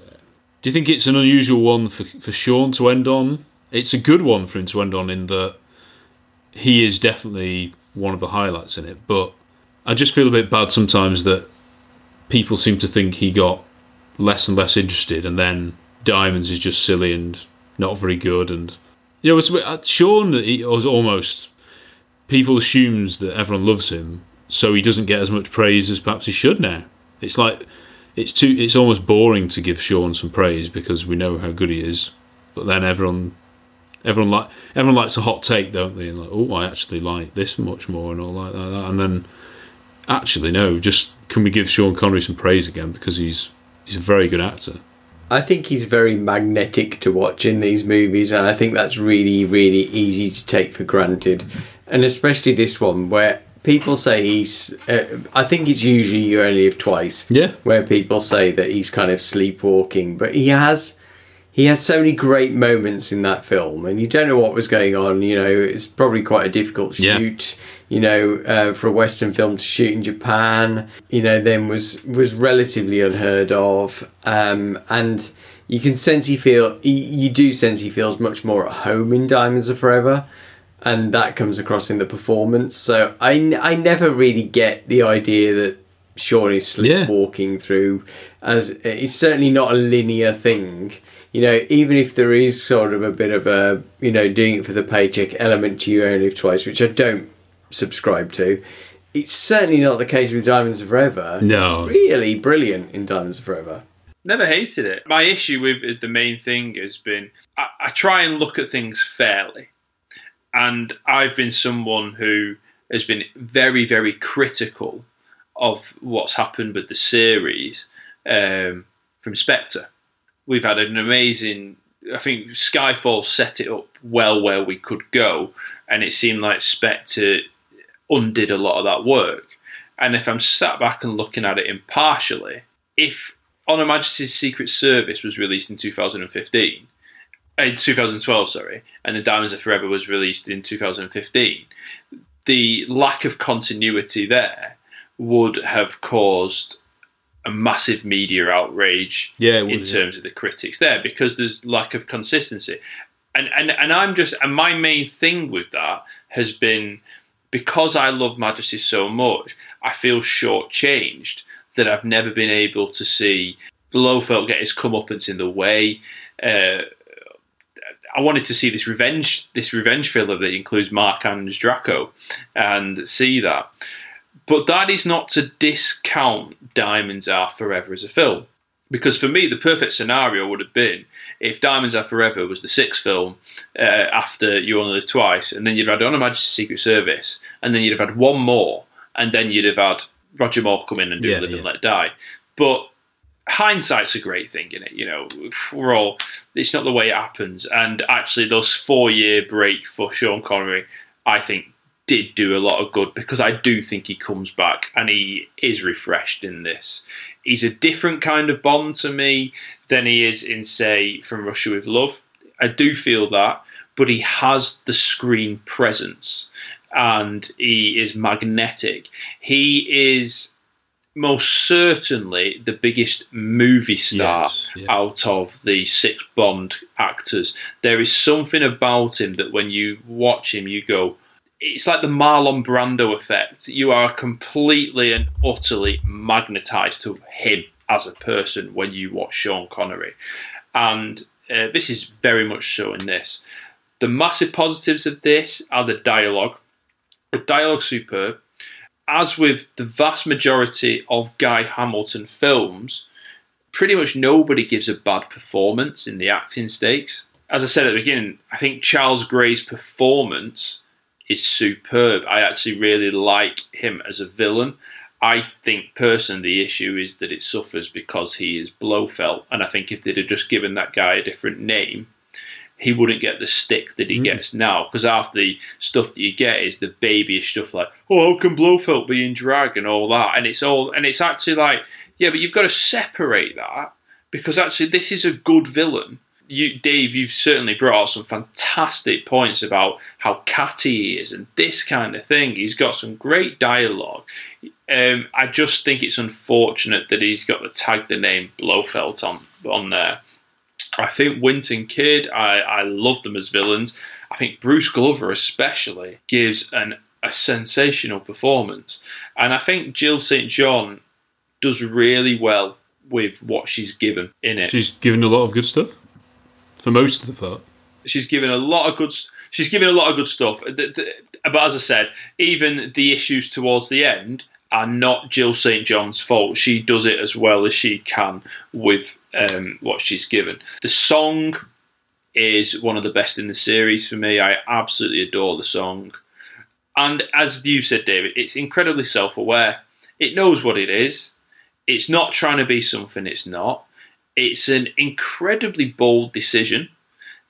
do you think it's an unusual one for, for Sean to end on? It's a good one for him to end on in that he is definitely one of the highlights in it, but I just feel a bit bad sometimes that people seem to think he got less and less interested, and then Diamonds is just silly and not very good. And you know, it's uh, Sean he was almost people assumes that everyone loves him, so he doesn't get as much praise as perhaps he should now. It's like it's too it's almost boring to give Sean some praise because we know how good he is, but then everyone everyone like everyone likes a hot take, don't they? And like, oh, I actually like this much more and all like that, that. and then actually no, just can we give Sean Connery some praise again because he's he's a very good actor. I think he's very magnetic to watch in these movies, and I think that's really, really easy to take for granted. And especially this one, where people say he's. Uh, I think it's usually You Only Live Twice. Yeah. Where people say that he's kind of sleepwalking, but he has. He has so many great moments in that film, and you don't know what was going on. You know, it's probably quite a difficult Yeah. shoot. You know, uh, for a Western film to shoot in Japan, you know, then was was relatively unheard of, um, and you can sense he feel you, do sense he feels much more at home in Diamonds Are Forever, and that comes across in the performance. So I, I never really get the idea that Sean is sleepwalking through, as it's certainly not a linear thing. You know, even if there is sort of a bit of a you know doing it for the paycheck element to you only live twice, which I don't subscribe to. It's certainly not the case with Diamonds Are Forever. No. It's really brilliant in Diamonds Are Forever. Never hated it. My issue with is the main thing has been I, I try and look at things fairly, and I've been someone who has been very, very critical of what's happened with the series um, from Spectre. We've had an amazing. I think Skyfall set it up well where we could go, and it seemed like Spectre undid a lot of that work. And if I'm sat back and looking at it impartially, if On Her Majesty's Secret Service was released in 2015, uh, in 2012, sorry, and The Diamonds Are Forever was released in 2015, the lack of continuity there would have caused a massive media outrage Yeah, would, in yeah. terms of the critics there because there's lack of consistency. And, and and I'm just and my main thing with that has been because I love Majesty so much, I feel shortchanged that I've never been able to see Blofeld get his comeuppance in the way. Uh, I wanted to see this revenge, this revenge thriller that includes Marc-Ange Draco, and see that. But that is not to discount Diamonds Are Forever as a film. Because for me, the perfect scenario would have been if Diamonds Are Forever was the sixth film uh, after You Only Live Twice, and then you'd have had On Her Majesty's Secret Service, and then you'd have had one more, and then you'd have had Roger Moore come in and do Yeah, Live yeah. and Let Die. But hindsight's a great thing in it. You know, we're all. It's not the way it happens. And actually, those four year break for Sean Connery, I think, did do a lot of good because I do think he comes back and he is refreshed in this. He's a different kind of Bond to me than he is in, say, From Russia with Love. I do feel that, but he has the screen presence and he is magnetic. He is most certainly the biggest movie star Yes, yeah. out of the six Bond actors. There is something about him that when you watch him, you go, it's like the Marlon Brando effect. You are completely and utterly magnetized to him as a person when you watch Sean Connery. And uh, this is very much so in this. The massive positives of this are the dialogue. The dialogue superb. As with the vast majority of Guy Hamilton films, pretty much nobody gives a bad performance in the acting stakes. As I said at the beginning, I think Charles Gray's performance is superb. I actually really like him as a villain. I think personally the issue is that it suffers because he is Blofeld, and I think if they'd have just given that guy a different name, he wouldn't get the stick that he mm. gets now. Because half the stuff that you get is the babyish stuff like, oh, how can Blofeld be in drag and all that, and it's all, and it's actually like, yeah, but you've got to separate that because actually this is a good villain. You, Dave, you've certainly brought out some fantastic points about how catty he is and this kind of thing. He's got some great dialogue. Um, I just think it's unfortunate that he's got to tag the name Blofeld on on there. I think Wint and Kidd, I, I love them as villains. I think Bruce Glover especially gives an a sensational performance, and I think Jill St John does really well with what she's given in it. She's given a lot of good stuff for most of the part. She's given a lot of good. She's given a lot of good stuff. But as I said, even the issues towards the end are not Jill St John's fault. She does it as well as she can with um, what she's given. The song is one of the best in the series for me. I absolutely adore the song. And as you said, David, it's incredibly self aware. It knows what it is. It's not trying to be something it's not. It's an incredibly bold decision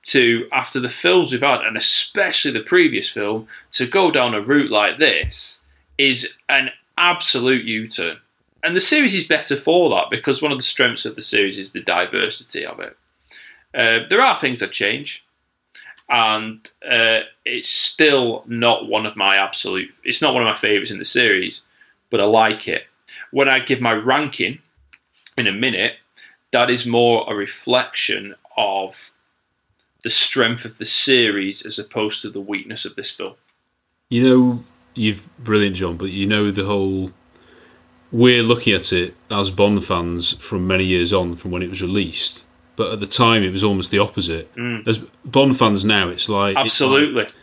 to, after the films we've had, and especially the previous film, to go down a route like this is an absolute U turn. And the series is better for that because one of the strengths of the series is the diversity of it. Uh, there are things that change, and uh, it's still not one of my absolute. It's not one of my favorites in the series, but I like it. When I give my ranking in a minute, that is more a reflection of the strength of the series as opposed to the weakness of this film. You know, you've brilliant, John, but you know the whole. We're looking at it as Bond fans from many years on from when it was released, but at the time it was almost the opposite. Mm. As Bond fans now, it's like it's Absolutely. like,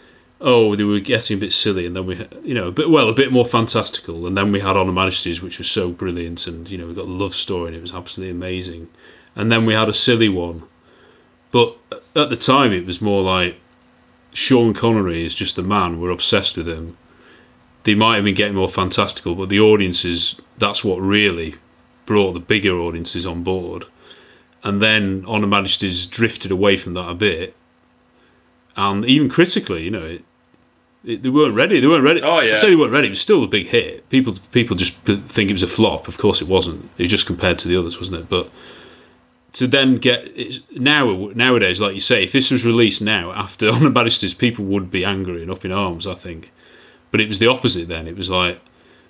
oh, they were getting a bit silly, and then we, you know, a bit well, a bit more fantastical, and then we had On Her Majesty's, which was so brilliant, and you know, we got a love story, and it was absolutely amazing, and then we had a silly one, but at the time it was more like Sean Connery is just a man. We're obsessed with him. They might have been getting more fantastical, but the audiences, that's what really brought the bigger audiences on board. And then On Her Majesty's drifted away from that a bit. And even critically, you know, it, they weren't ready. They weren't ready. Oh, yeah. I say they weren't ready. It was still a big hit. People people just think it was a flop. Of course, it wasn't. It was just compared to the others, wasn't it? But to then get it's now nowadays, like you say, if this was released now after On Her Majesty's, people would be angry and up in arms. I think, but it was the opposite. Then it was like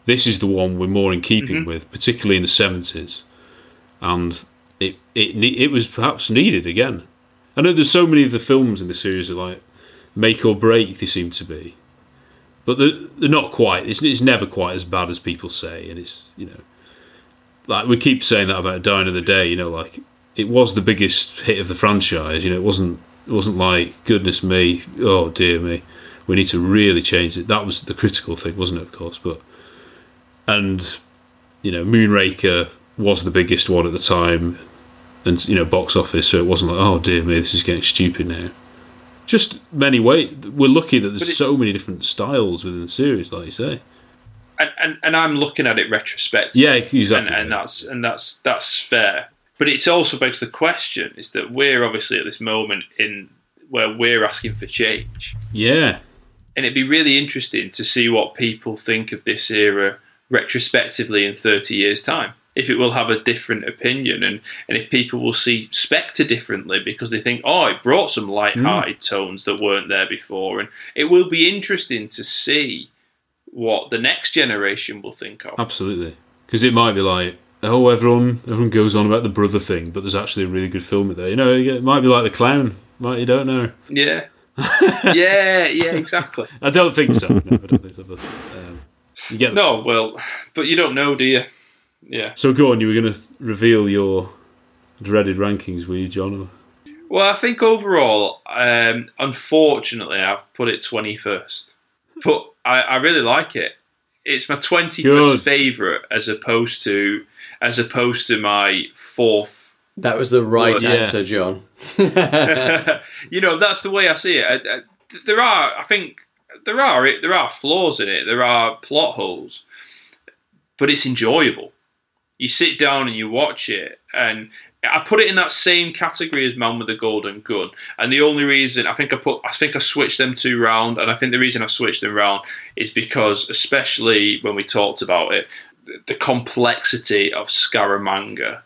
this is the one we're more in keeping Mhm. with, particularly in the seventies, and it it it was perhaps needed again. I know there's so many of the films in the series are like make or break. They seem to be, but they're, they're not quite. It's, it's never quite as bad as people say, and it's you know like we keep saying that about Die Another Day. You know, like it was the biggest hit of the franchise. You know, it wasn't it wasn't like goodness me, oh dear me, we need to really change it. That was the critical thing, wasn't it? Of course, but and you know, Moonraker was the biggest one at the time, and you know, box office. So it wasn't like oh dear me, this is getting stupid now. Just many ways. We're lucky that there's so many different styles within the series, like you say. and, and, and I'm looking at it retrospectively. Yeah, exactly. And, and that's and that's that's fair. But it's also begs the question: is that we're obviously at this moment in where we're asking for change, Yeah, and it'd be really interesting to see what people think of this era retrospectively in 30 years' time. If it will have a different opinion, and, and if people will see Spectre differently because they think, oh, it brought some light-hearted tones that weren't there before, and it will be interesting to see what the next generation will think of. Absolutely, because it might be like, oh, everyone everyone goes on about the brother thing, but there's actually a really good film in there. You know, it might be like the clown. Might you don't know? Yeah. yeah, yeah, exactly. I don't think so. No, I don't think so. But, um, you get No, well, but you don't know, do you? Yeah. So go on. You were going to reveal your dreaded rankings, were you, John? Well, I think overall, um, unfortunately, I've put it 21st. But I, I really like it. It's my 21st Good. favourite as opposed to as opposed to my fourth. That was the right Well, answer, John. you know, that's the way I see it. I, I, there are, I think, there are there are flaws in it. There are plot holes, but it's enjoyable. You sit down and you watch it, and I put it in that same category as Man with the Golden Gun, and the only reason I think I put I think I switched them two round, and I think the reason I switched them round is because, especially when we talked about it, the complexity of Scaramanga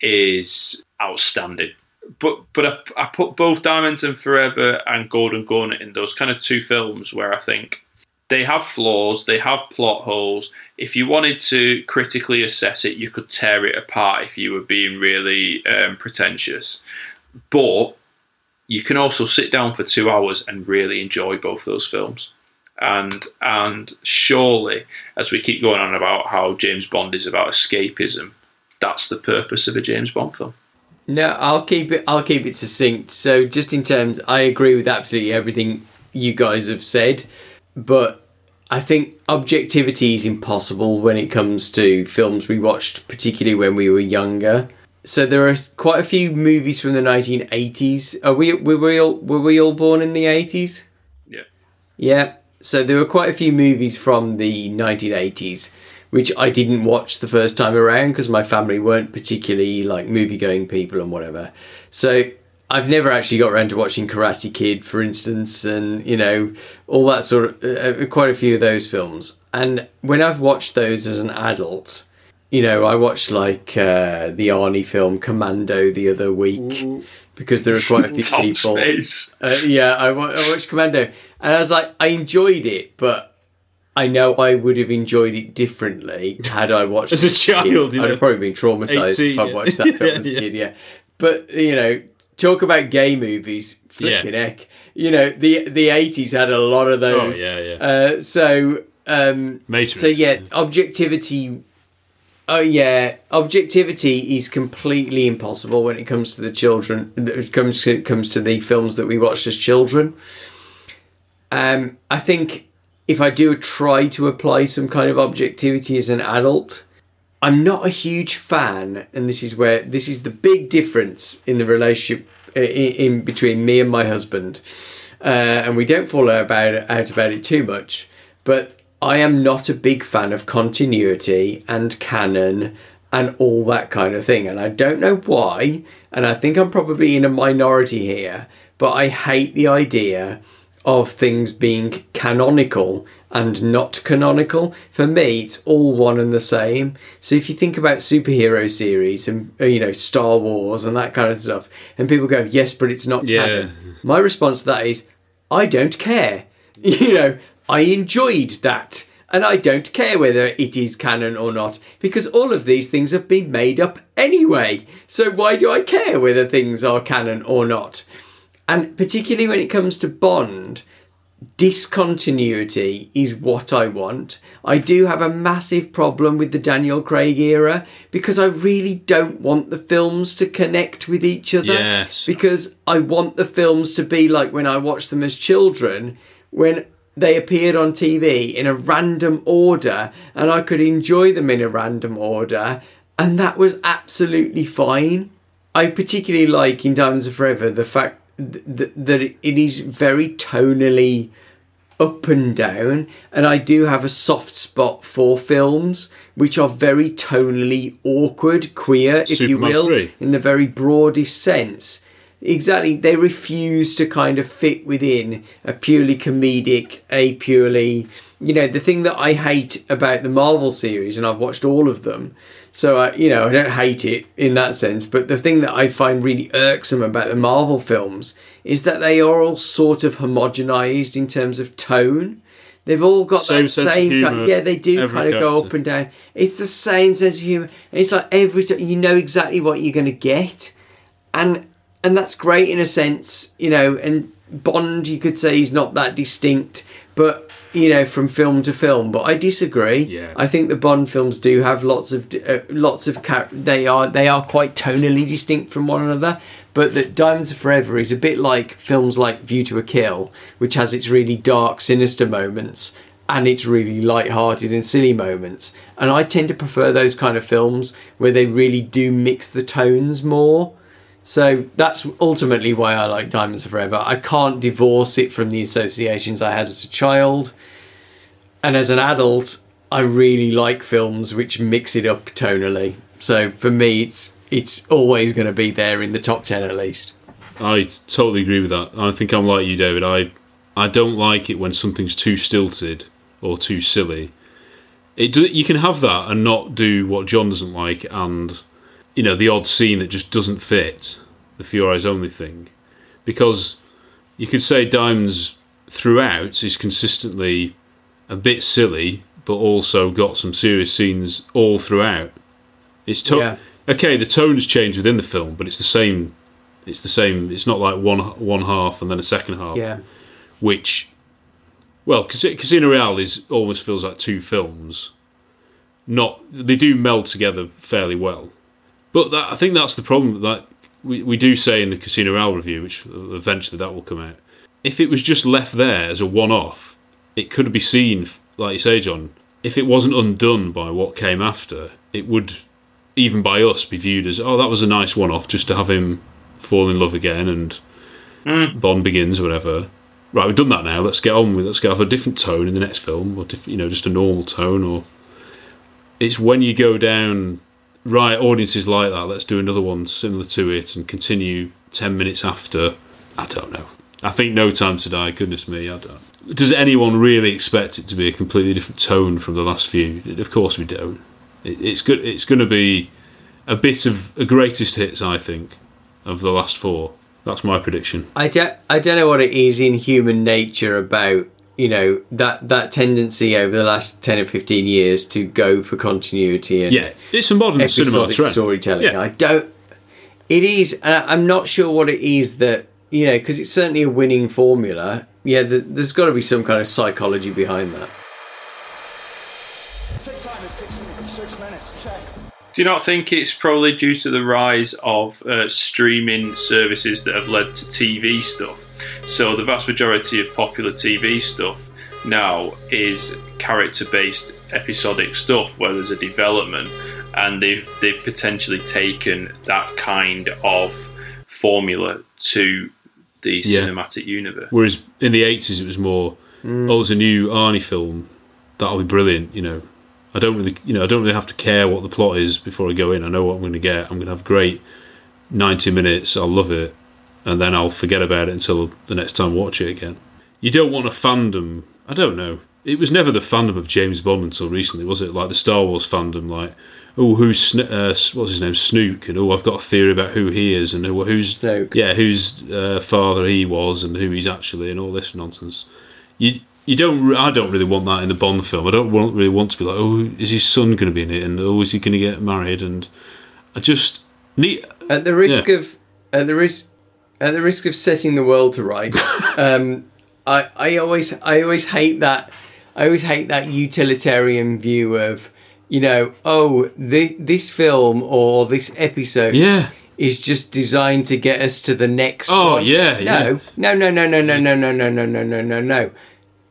is outstanding. But but I, I put both Diamonds and Forever and Golden Gun in those kind of two films where I think they have flaws, they have plot holes. If you wanted to critically assess it, you could tear it apart if you were being really um, pretentious. But you can also sit down for two hours and really enjoy both those films. And and surely, as we keep going on about how James Bond is about escapism, that's the purpose of a James Bond film. No, I'll keep it. I'll keep it succinct. So, just in terms, I agree with absolutely everything you guys have said, but I think objectivity is impossible when it comes to films we watched, particularly when we were younger. So there are quite a few movies from the 1980s. Are we were we all were we all born in the 80s? Yeah. Yeah. So there were quite a few movies from the 1980s which I didn't watch the first time around because my family weren't particularly like movie going people and whatever. So I've never actually got around to watching Karate Kid, for instance, and you know all that sort of uh, uh, quite a few of those films. And when I've watched those as an adult, you know, I watched like uh, the Arnie film Commando the other week because there are quite a few people. Uh, yeah, I, wa- I watched Commando, and I was like, I enjoyed it, but I know I would have enjoyed it differently had I watched As a child, kid. you I'd have probably been traumatized 18, if I yeah. watched that film as a Yeah, kid. Yeah, but you know, talk about gay movies, flipping heck. You know, the the eighties had a lot of those. Oh, yeah, yeah. Uh, so, um, Matrix, so yeah, objectivity. Oh yeah, objectivity is completely impossible when it comes to the children. It comes to, comes to the films that we watched as children. Um, I think if I do try to apply some kind of objectivity as an adult, I'm not a huge fan, and this is where this is the big difference in the relationship in, in between me and my husband. Uh, and we don't fall about out about it too much, but I am not a big fan of continuity and canon and all that kind of thing. And I don't know why, and I think I'm probably in a minority here, but I hate the idea of things being canonical and not canonical. For me, it's all one and the same. So if you think about superhero series and uh, you know Star Wars and that kind of stuff, and people go, "Yes, but it's not Yeah. canon." My response to that is, I don't care. You know, I enjoyed that. And I don't care whether it is canon or not, because all of these things have been made up anyway. So why do I care whether things are canon or not? And particularly when it comes to Bond, discontinuity is what I want. I do have a massive problem with the Daniel Craig era because I really don't want the films to connect with each other. Yes. Because I want the films to be like when I watched them as children, when they appeared on TV in a random order and I could enjoy them in a random order, and that was absolutely fine. I particularly like in Diamonds Are Forever the fact th- th- that it is very tonally up and down, and I do have a soft spot for films which are very tonally awkward, queer, if you will, 3. in the very broadest sense. Exactly, they refuse to kind of fit within a purely comedic, a purely, you know, the thing that I hate about the Marvel series, and I've watched all of them, so I, you know, I don't hate it in that sense. But the thing that I find really irksome about the Marvel films is that they are all sort of homogenized in terms of tone. They've all got Same that same, yeah, they do kind of go up and down. It's the same sense of humor. It's like every time you know exactly what you're going to get, and and that's great in a sense, you know. And Bond, you could say, is not that distinct, but you know, from film to film. But I disagree. Yeah. I think the Bond films do have lots of uh, lots of char- they are they are quite tonally distinct from one another. But that Diamonds Are Forever is a bit like films like View to a Kill, which has its really dark, sinister moments and its really light-hearted and silly moments. And I tend to prefer those kind of films where they really do mix the tones more. So that's ultimately why I like Diamonds Forever. I can't divorce it from the associations I had as a child. And as an adult, I really like films which mix it up tonally. So for me, it's it's always going to be there in the top ten at least. I totally agree with that. I think I'm like you, David. I I don't like it when something's too stilted or too silly. It you can have that and not do what John doesn't like, and you know the odd scene that just doesn't fit the Eyes Only thing, because you could say Diamonds throughout is consistently a bit silly, but also got some serious scenes all throughout. It's to- Yeah. okay. The tone's changed within the film, but it's the same. It's the same. It's not like one one half and then a second half. Yeah. Which, well, Casino Royale is almost feels like two films. Not they do meld together fairly well, but that, I think that's the problem that we we do say in the Casino Royale review, which eventually that will come out. If it was just left there as a one-off, it could be seen, like you say, John. If it wasn't undone by what came after, it would, even by us, be viewed as oh, that was a nice one-off, just to have him fall in love again and mm. Bond begins, or whatever. Right, we've done that now. Let's get on with. Let's have a different tone in the next film, or diff- you know, just a normal tone. Or it's when you go down. Right, audiences like that. Let's do another one similar to it and continue ten minutes after. I don't know. I think No Time to Die. Goodness me, I don't. Does anyone really expect it to be a completely different tone from the last few? Of course we don't. It's good. It's going to be a bit of a greatest hits, I think, of the last four. That's my prediction. I don't, I don't know what it is in human nature about you know that that tendency over the last ten or fifteen years to go for continuity and Yeah, it's a modern cinema episodic trend. storytelling. Yeah. I don't. It is. and I- I'm not sure what it is that you know because it's certainly a winning formula. Yeah, th there's got to be some kind of psychology behind that. Set time is six minutes. Six minutes. Do you not think it's probably due to the rise of uh, streaming services that have led to TV stuff? So the vast majority of popular TV stuff now is character-based episodic stuff where there's a development, and they've they've potentially taken that kind of formula to the Yeah. cinematic universe. Whereas in the eighties, it was more, Mm. oh, there's a new Arnie film, that'll be brilliant. You know, I don't really, you know, I don't really have to care what the plot is before I go in. I know what I'm going to get. I'm going to have great ninety minutes. I'll love it, and then I'll forget about it until the next time I watch it again. You don't want a fandom. I don't know. It was never the fandom of James Bond until recently, was it? Like the Star Wars fandom, like. Oh, who's Sn- uh, what's his name? Snoke, and oh, I've got a theory about who he is, and who, who's yeah, whose uh, father he was, and who he's actually, and all this nonsense. You you don't. I don't really want that in the Bond film. I don't want, really want to be like, oh, is his son going to be in it, and oh, is he going to get married? And I just need. At the risk Yeah. of at the risk at the risk of setting the world to rights, um, I I always I always hate that I always hate that utilitarian view of you know oh thi- this film or this episode Yeah. is just designed to get us to the next Oh, one. yeah, no no no no no no no no no no no no no no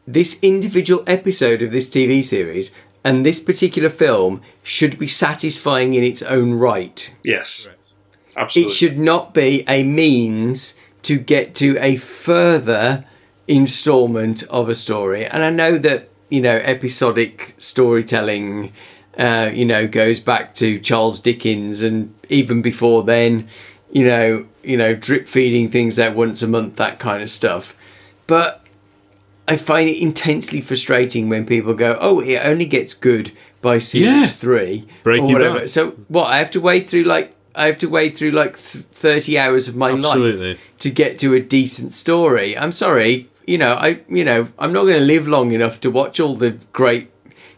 this individual episode of this TV series and this particular film should be satisfying in its own right. Yes, absolutely. It should not be a means to get to a further installment of a story. And I know that, you know, episodic storytelling, uh, you know, goes back to Charles Dickens and even before then, you know, you know, drip feeding things out once a month, that kind of stuff. But I find it intensely frustrating when people go, "Oh, it only gets good by series Yeah. three Breaking or whatever." So what? I have to wait through like I have to wade through like th- thirty hours of my Absolutely. life to get to a decent story. I'm sorry, you know, I you know I'm not going to live long enough to watch all the great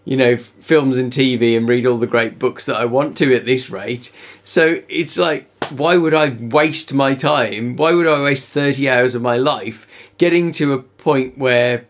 you know f- films and TV and read all the great books that I want to at this rate. So it's like, why would I waste my time? Why would I waste thirty hours of my life getting to a point where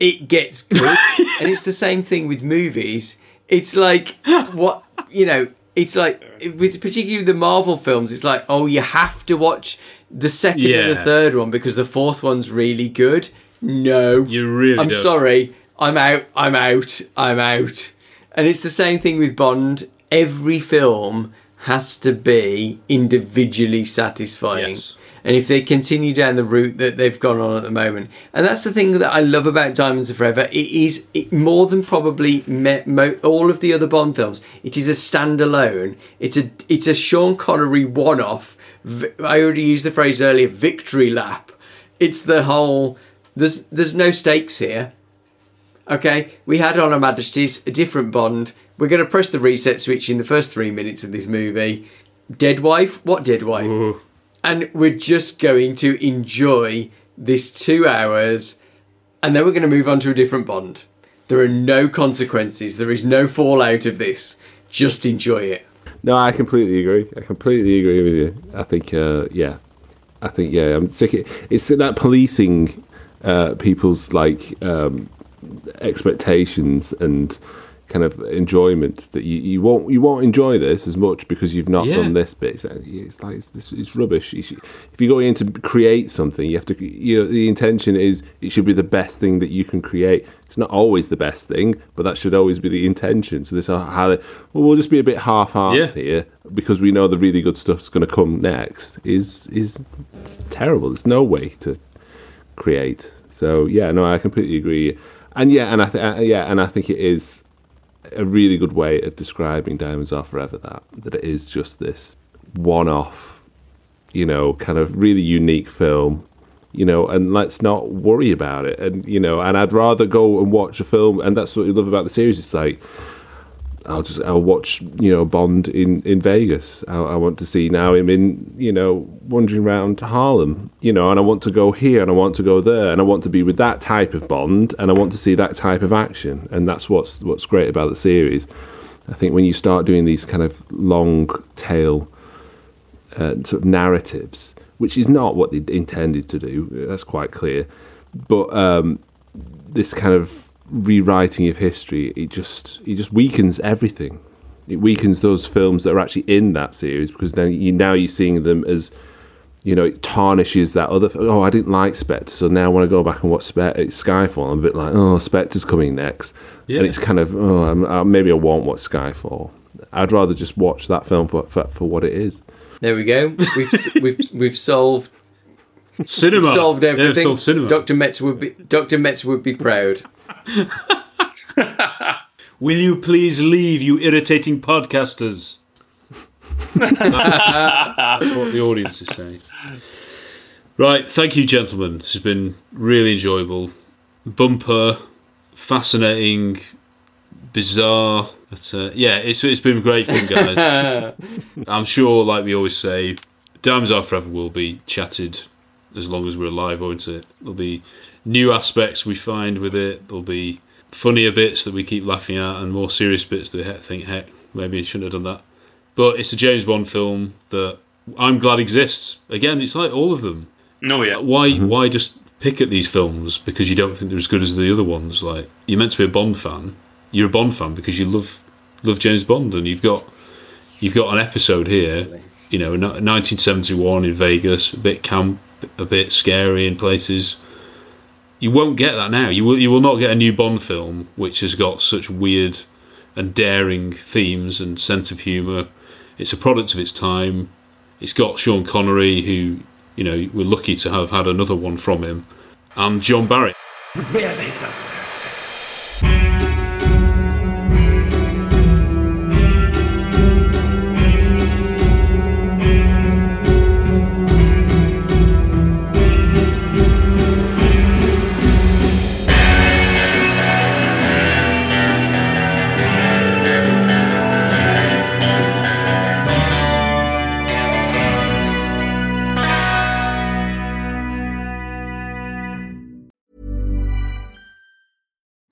it gets good. and it's the same thing with movies. It's like what you know. It's like with particularly the Marvel films. It's like oh, you have to watch the second and the third one because the fourth one's really good. No, You really I'm don't. sorry. I'm out. I'm out. I'm out. And it's the same thing with Bond. Every film has to be individually satisfying. Yes. And if they continue down the route that they've gone on at the moment, and that's the thing that I love about Diamonds Are Forever, it is it, more than probably mo, all of the other Bond films. It is a standalone. It's a it's a Sean Connery one-off. I already used the phrase earlier, victory lap. It's the whole. There's there's no stakes here. Okay, we had on Her Majesty's a different Bond. We're going to press the reset switch in the first three minutes of this movie. Dead wife? What dead wife? Ooh. And we're just going to enjoy this two hours and then we're going to move on to a different Bond. There are no consequences, there is no fallout of this. Just enjoy it. No, I completely agree. I completely agree with you. I think, uh, yeah, I think, yeah, I'm sick. It's that policing uh, people's like um, expectations and kind of enjoyment that you, you won't you won't enjoy this as much because you've not Yeah. done this bit. It's, it's like it's, this- it's rubbish. Should- if you're going in to create something, you have to. You know, the intention is it should be the best thing that you can create. It's not always the best thing, but that should always be the intention. So this, how they, well, we'll just be a bit half-hearted Yeah. here because we know the really good stuff's going to come next. Is is it's terrible. There's no way to create. So yeah, no, I completely agree. And yeah, and I th- uh, yeah, and I think it is a really good way of describing Diamonds Are Forever. That that it is just this one-off, you know, kind of really unique film. You know, and let's not worry about it. And you know, and I'd rather go and watch a film. And that's what you love about the series. It's like I'll just I'll watch you know Bond in in Vegas. I, I want to see now him in you know wandering around Harlem. You know, and I want to go here and I want to go there and I want to be with that type of Bond and I want to see that type of action. And that's what's what's great about the series. I think when you start doing these kind of long tail uh, sort of narratives, which is not what they intended to do. That's quite clear. But um, this kind of rewriting of history, it just it just weakens everything. It weakens those films that are actually in that series because then you now you're seeing them as you know it tarnishes that other. Oh, I didn't like Spectre, so now when I want to go back and watch Spe- Skyfall. I'm a bit like, oh, Spectre's coming next, Yeah. and it's kind of oh, I'm, uh, maybe I won't watch Skyfall. I'd rather just watch that film for for, for what it is. There we go. We've we've we've solved Cinema. solved Yeah, everything. solved cinema. Dr. Metz would be Dr. Metz would be proud. Will you please leave, you irritating podcasters? That's what the audience is saying. Right, thank you, gentlemen. This has been really enjoyable. Bumper, fascinating, bizarre. But, uh, yeah, it's it's been great fun, guys. I'm sure, like we always say, Diamonds Are Forever will be chatted as long as we're alive, won't it? There'll be new aspects we find with it. There'll be funnier bits that we keep laughing at, and more serious bits that we think, heck, maybe I shouldn't have done that. But it's a James Bond film that I'm glad exists. Again, it's like all of them. No, yeah. Why? Mm-hmm. Why just pick at these films because you don't think they're as good as the other ones? Like you're meant to be a Bond fan. You're a Bond fan because you love love James Bond, and you've got you've got an episode here. You know, 1971 in Vegas, a bit camp, a bit scary in places. You won't get that now. You will. You will not get a new Bond film which has got such weird and daring themes and sense of humour. It's a product of its time. It's got Sean Connery, who you know we're lucky to have had another one from him, and John Barry.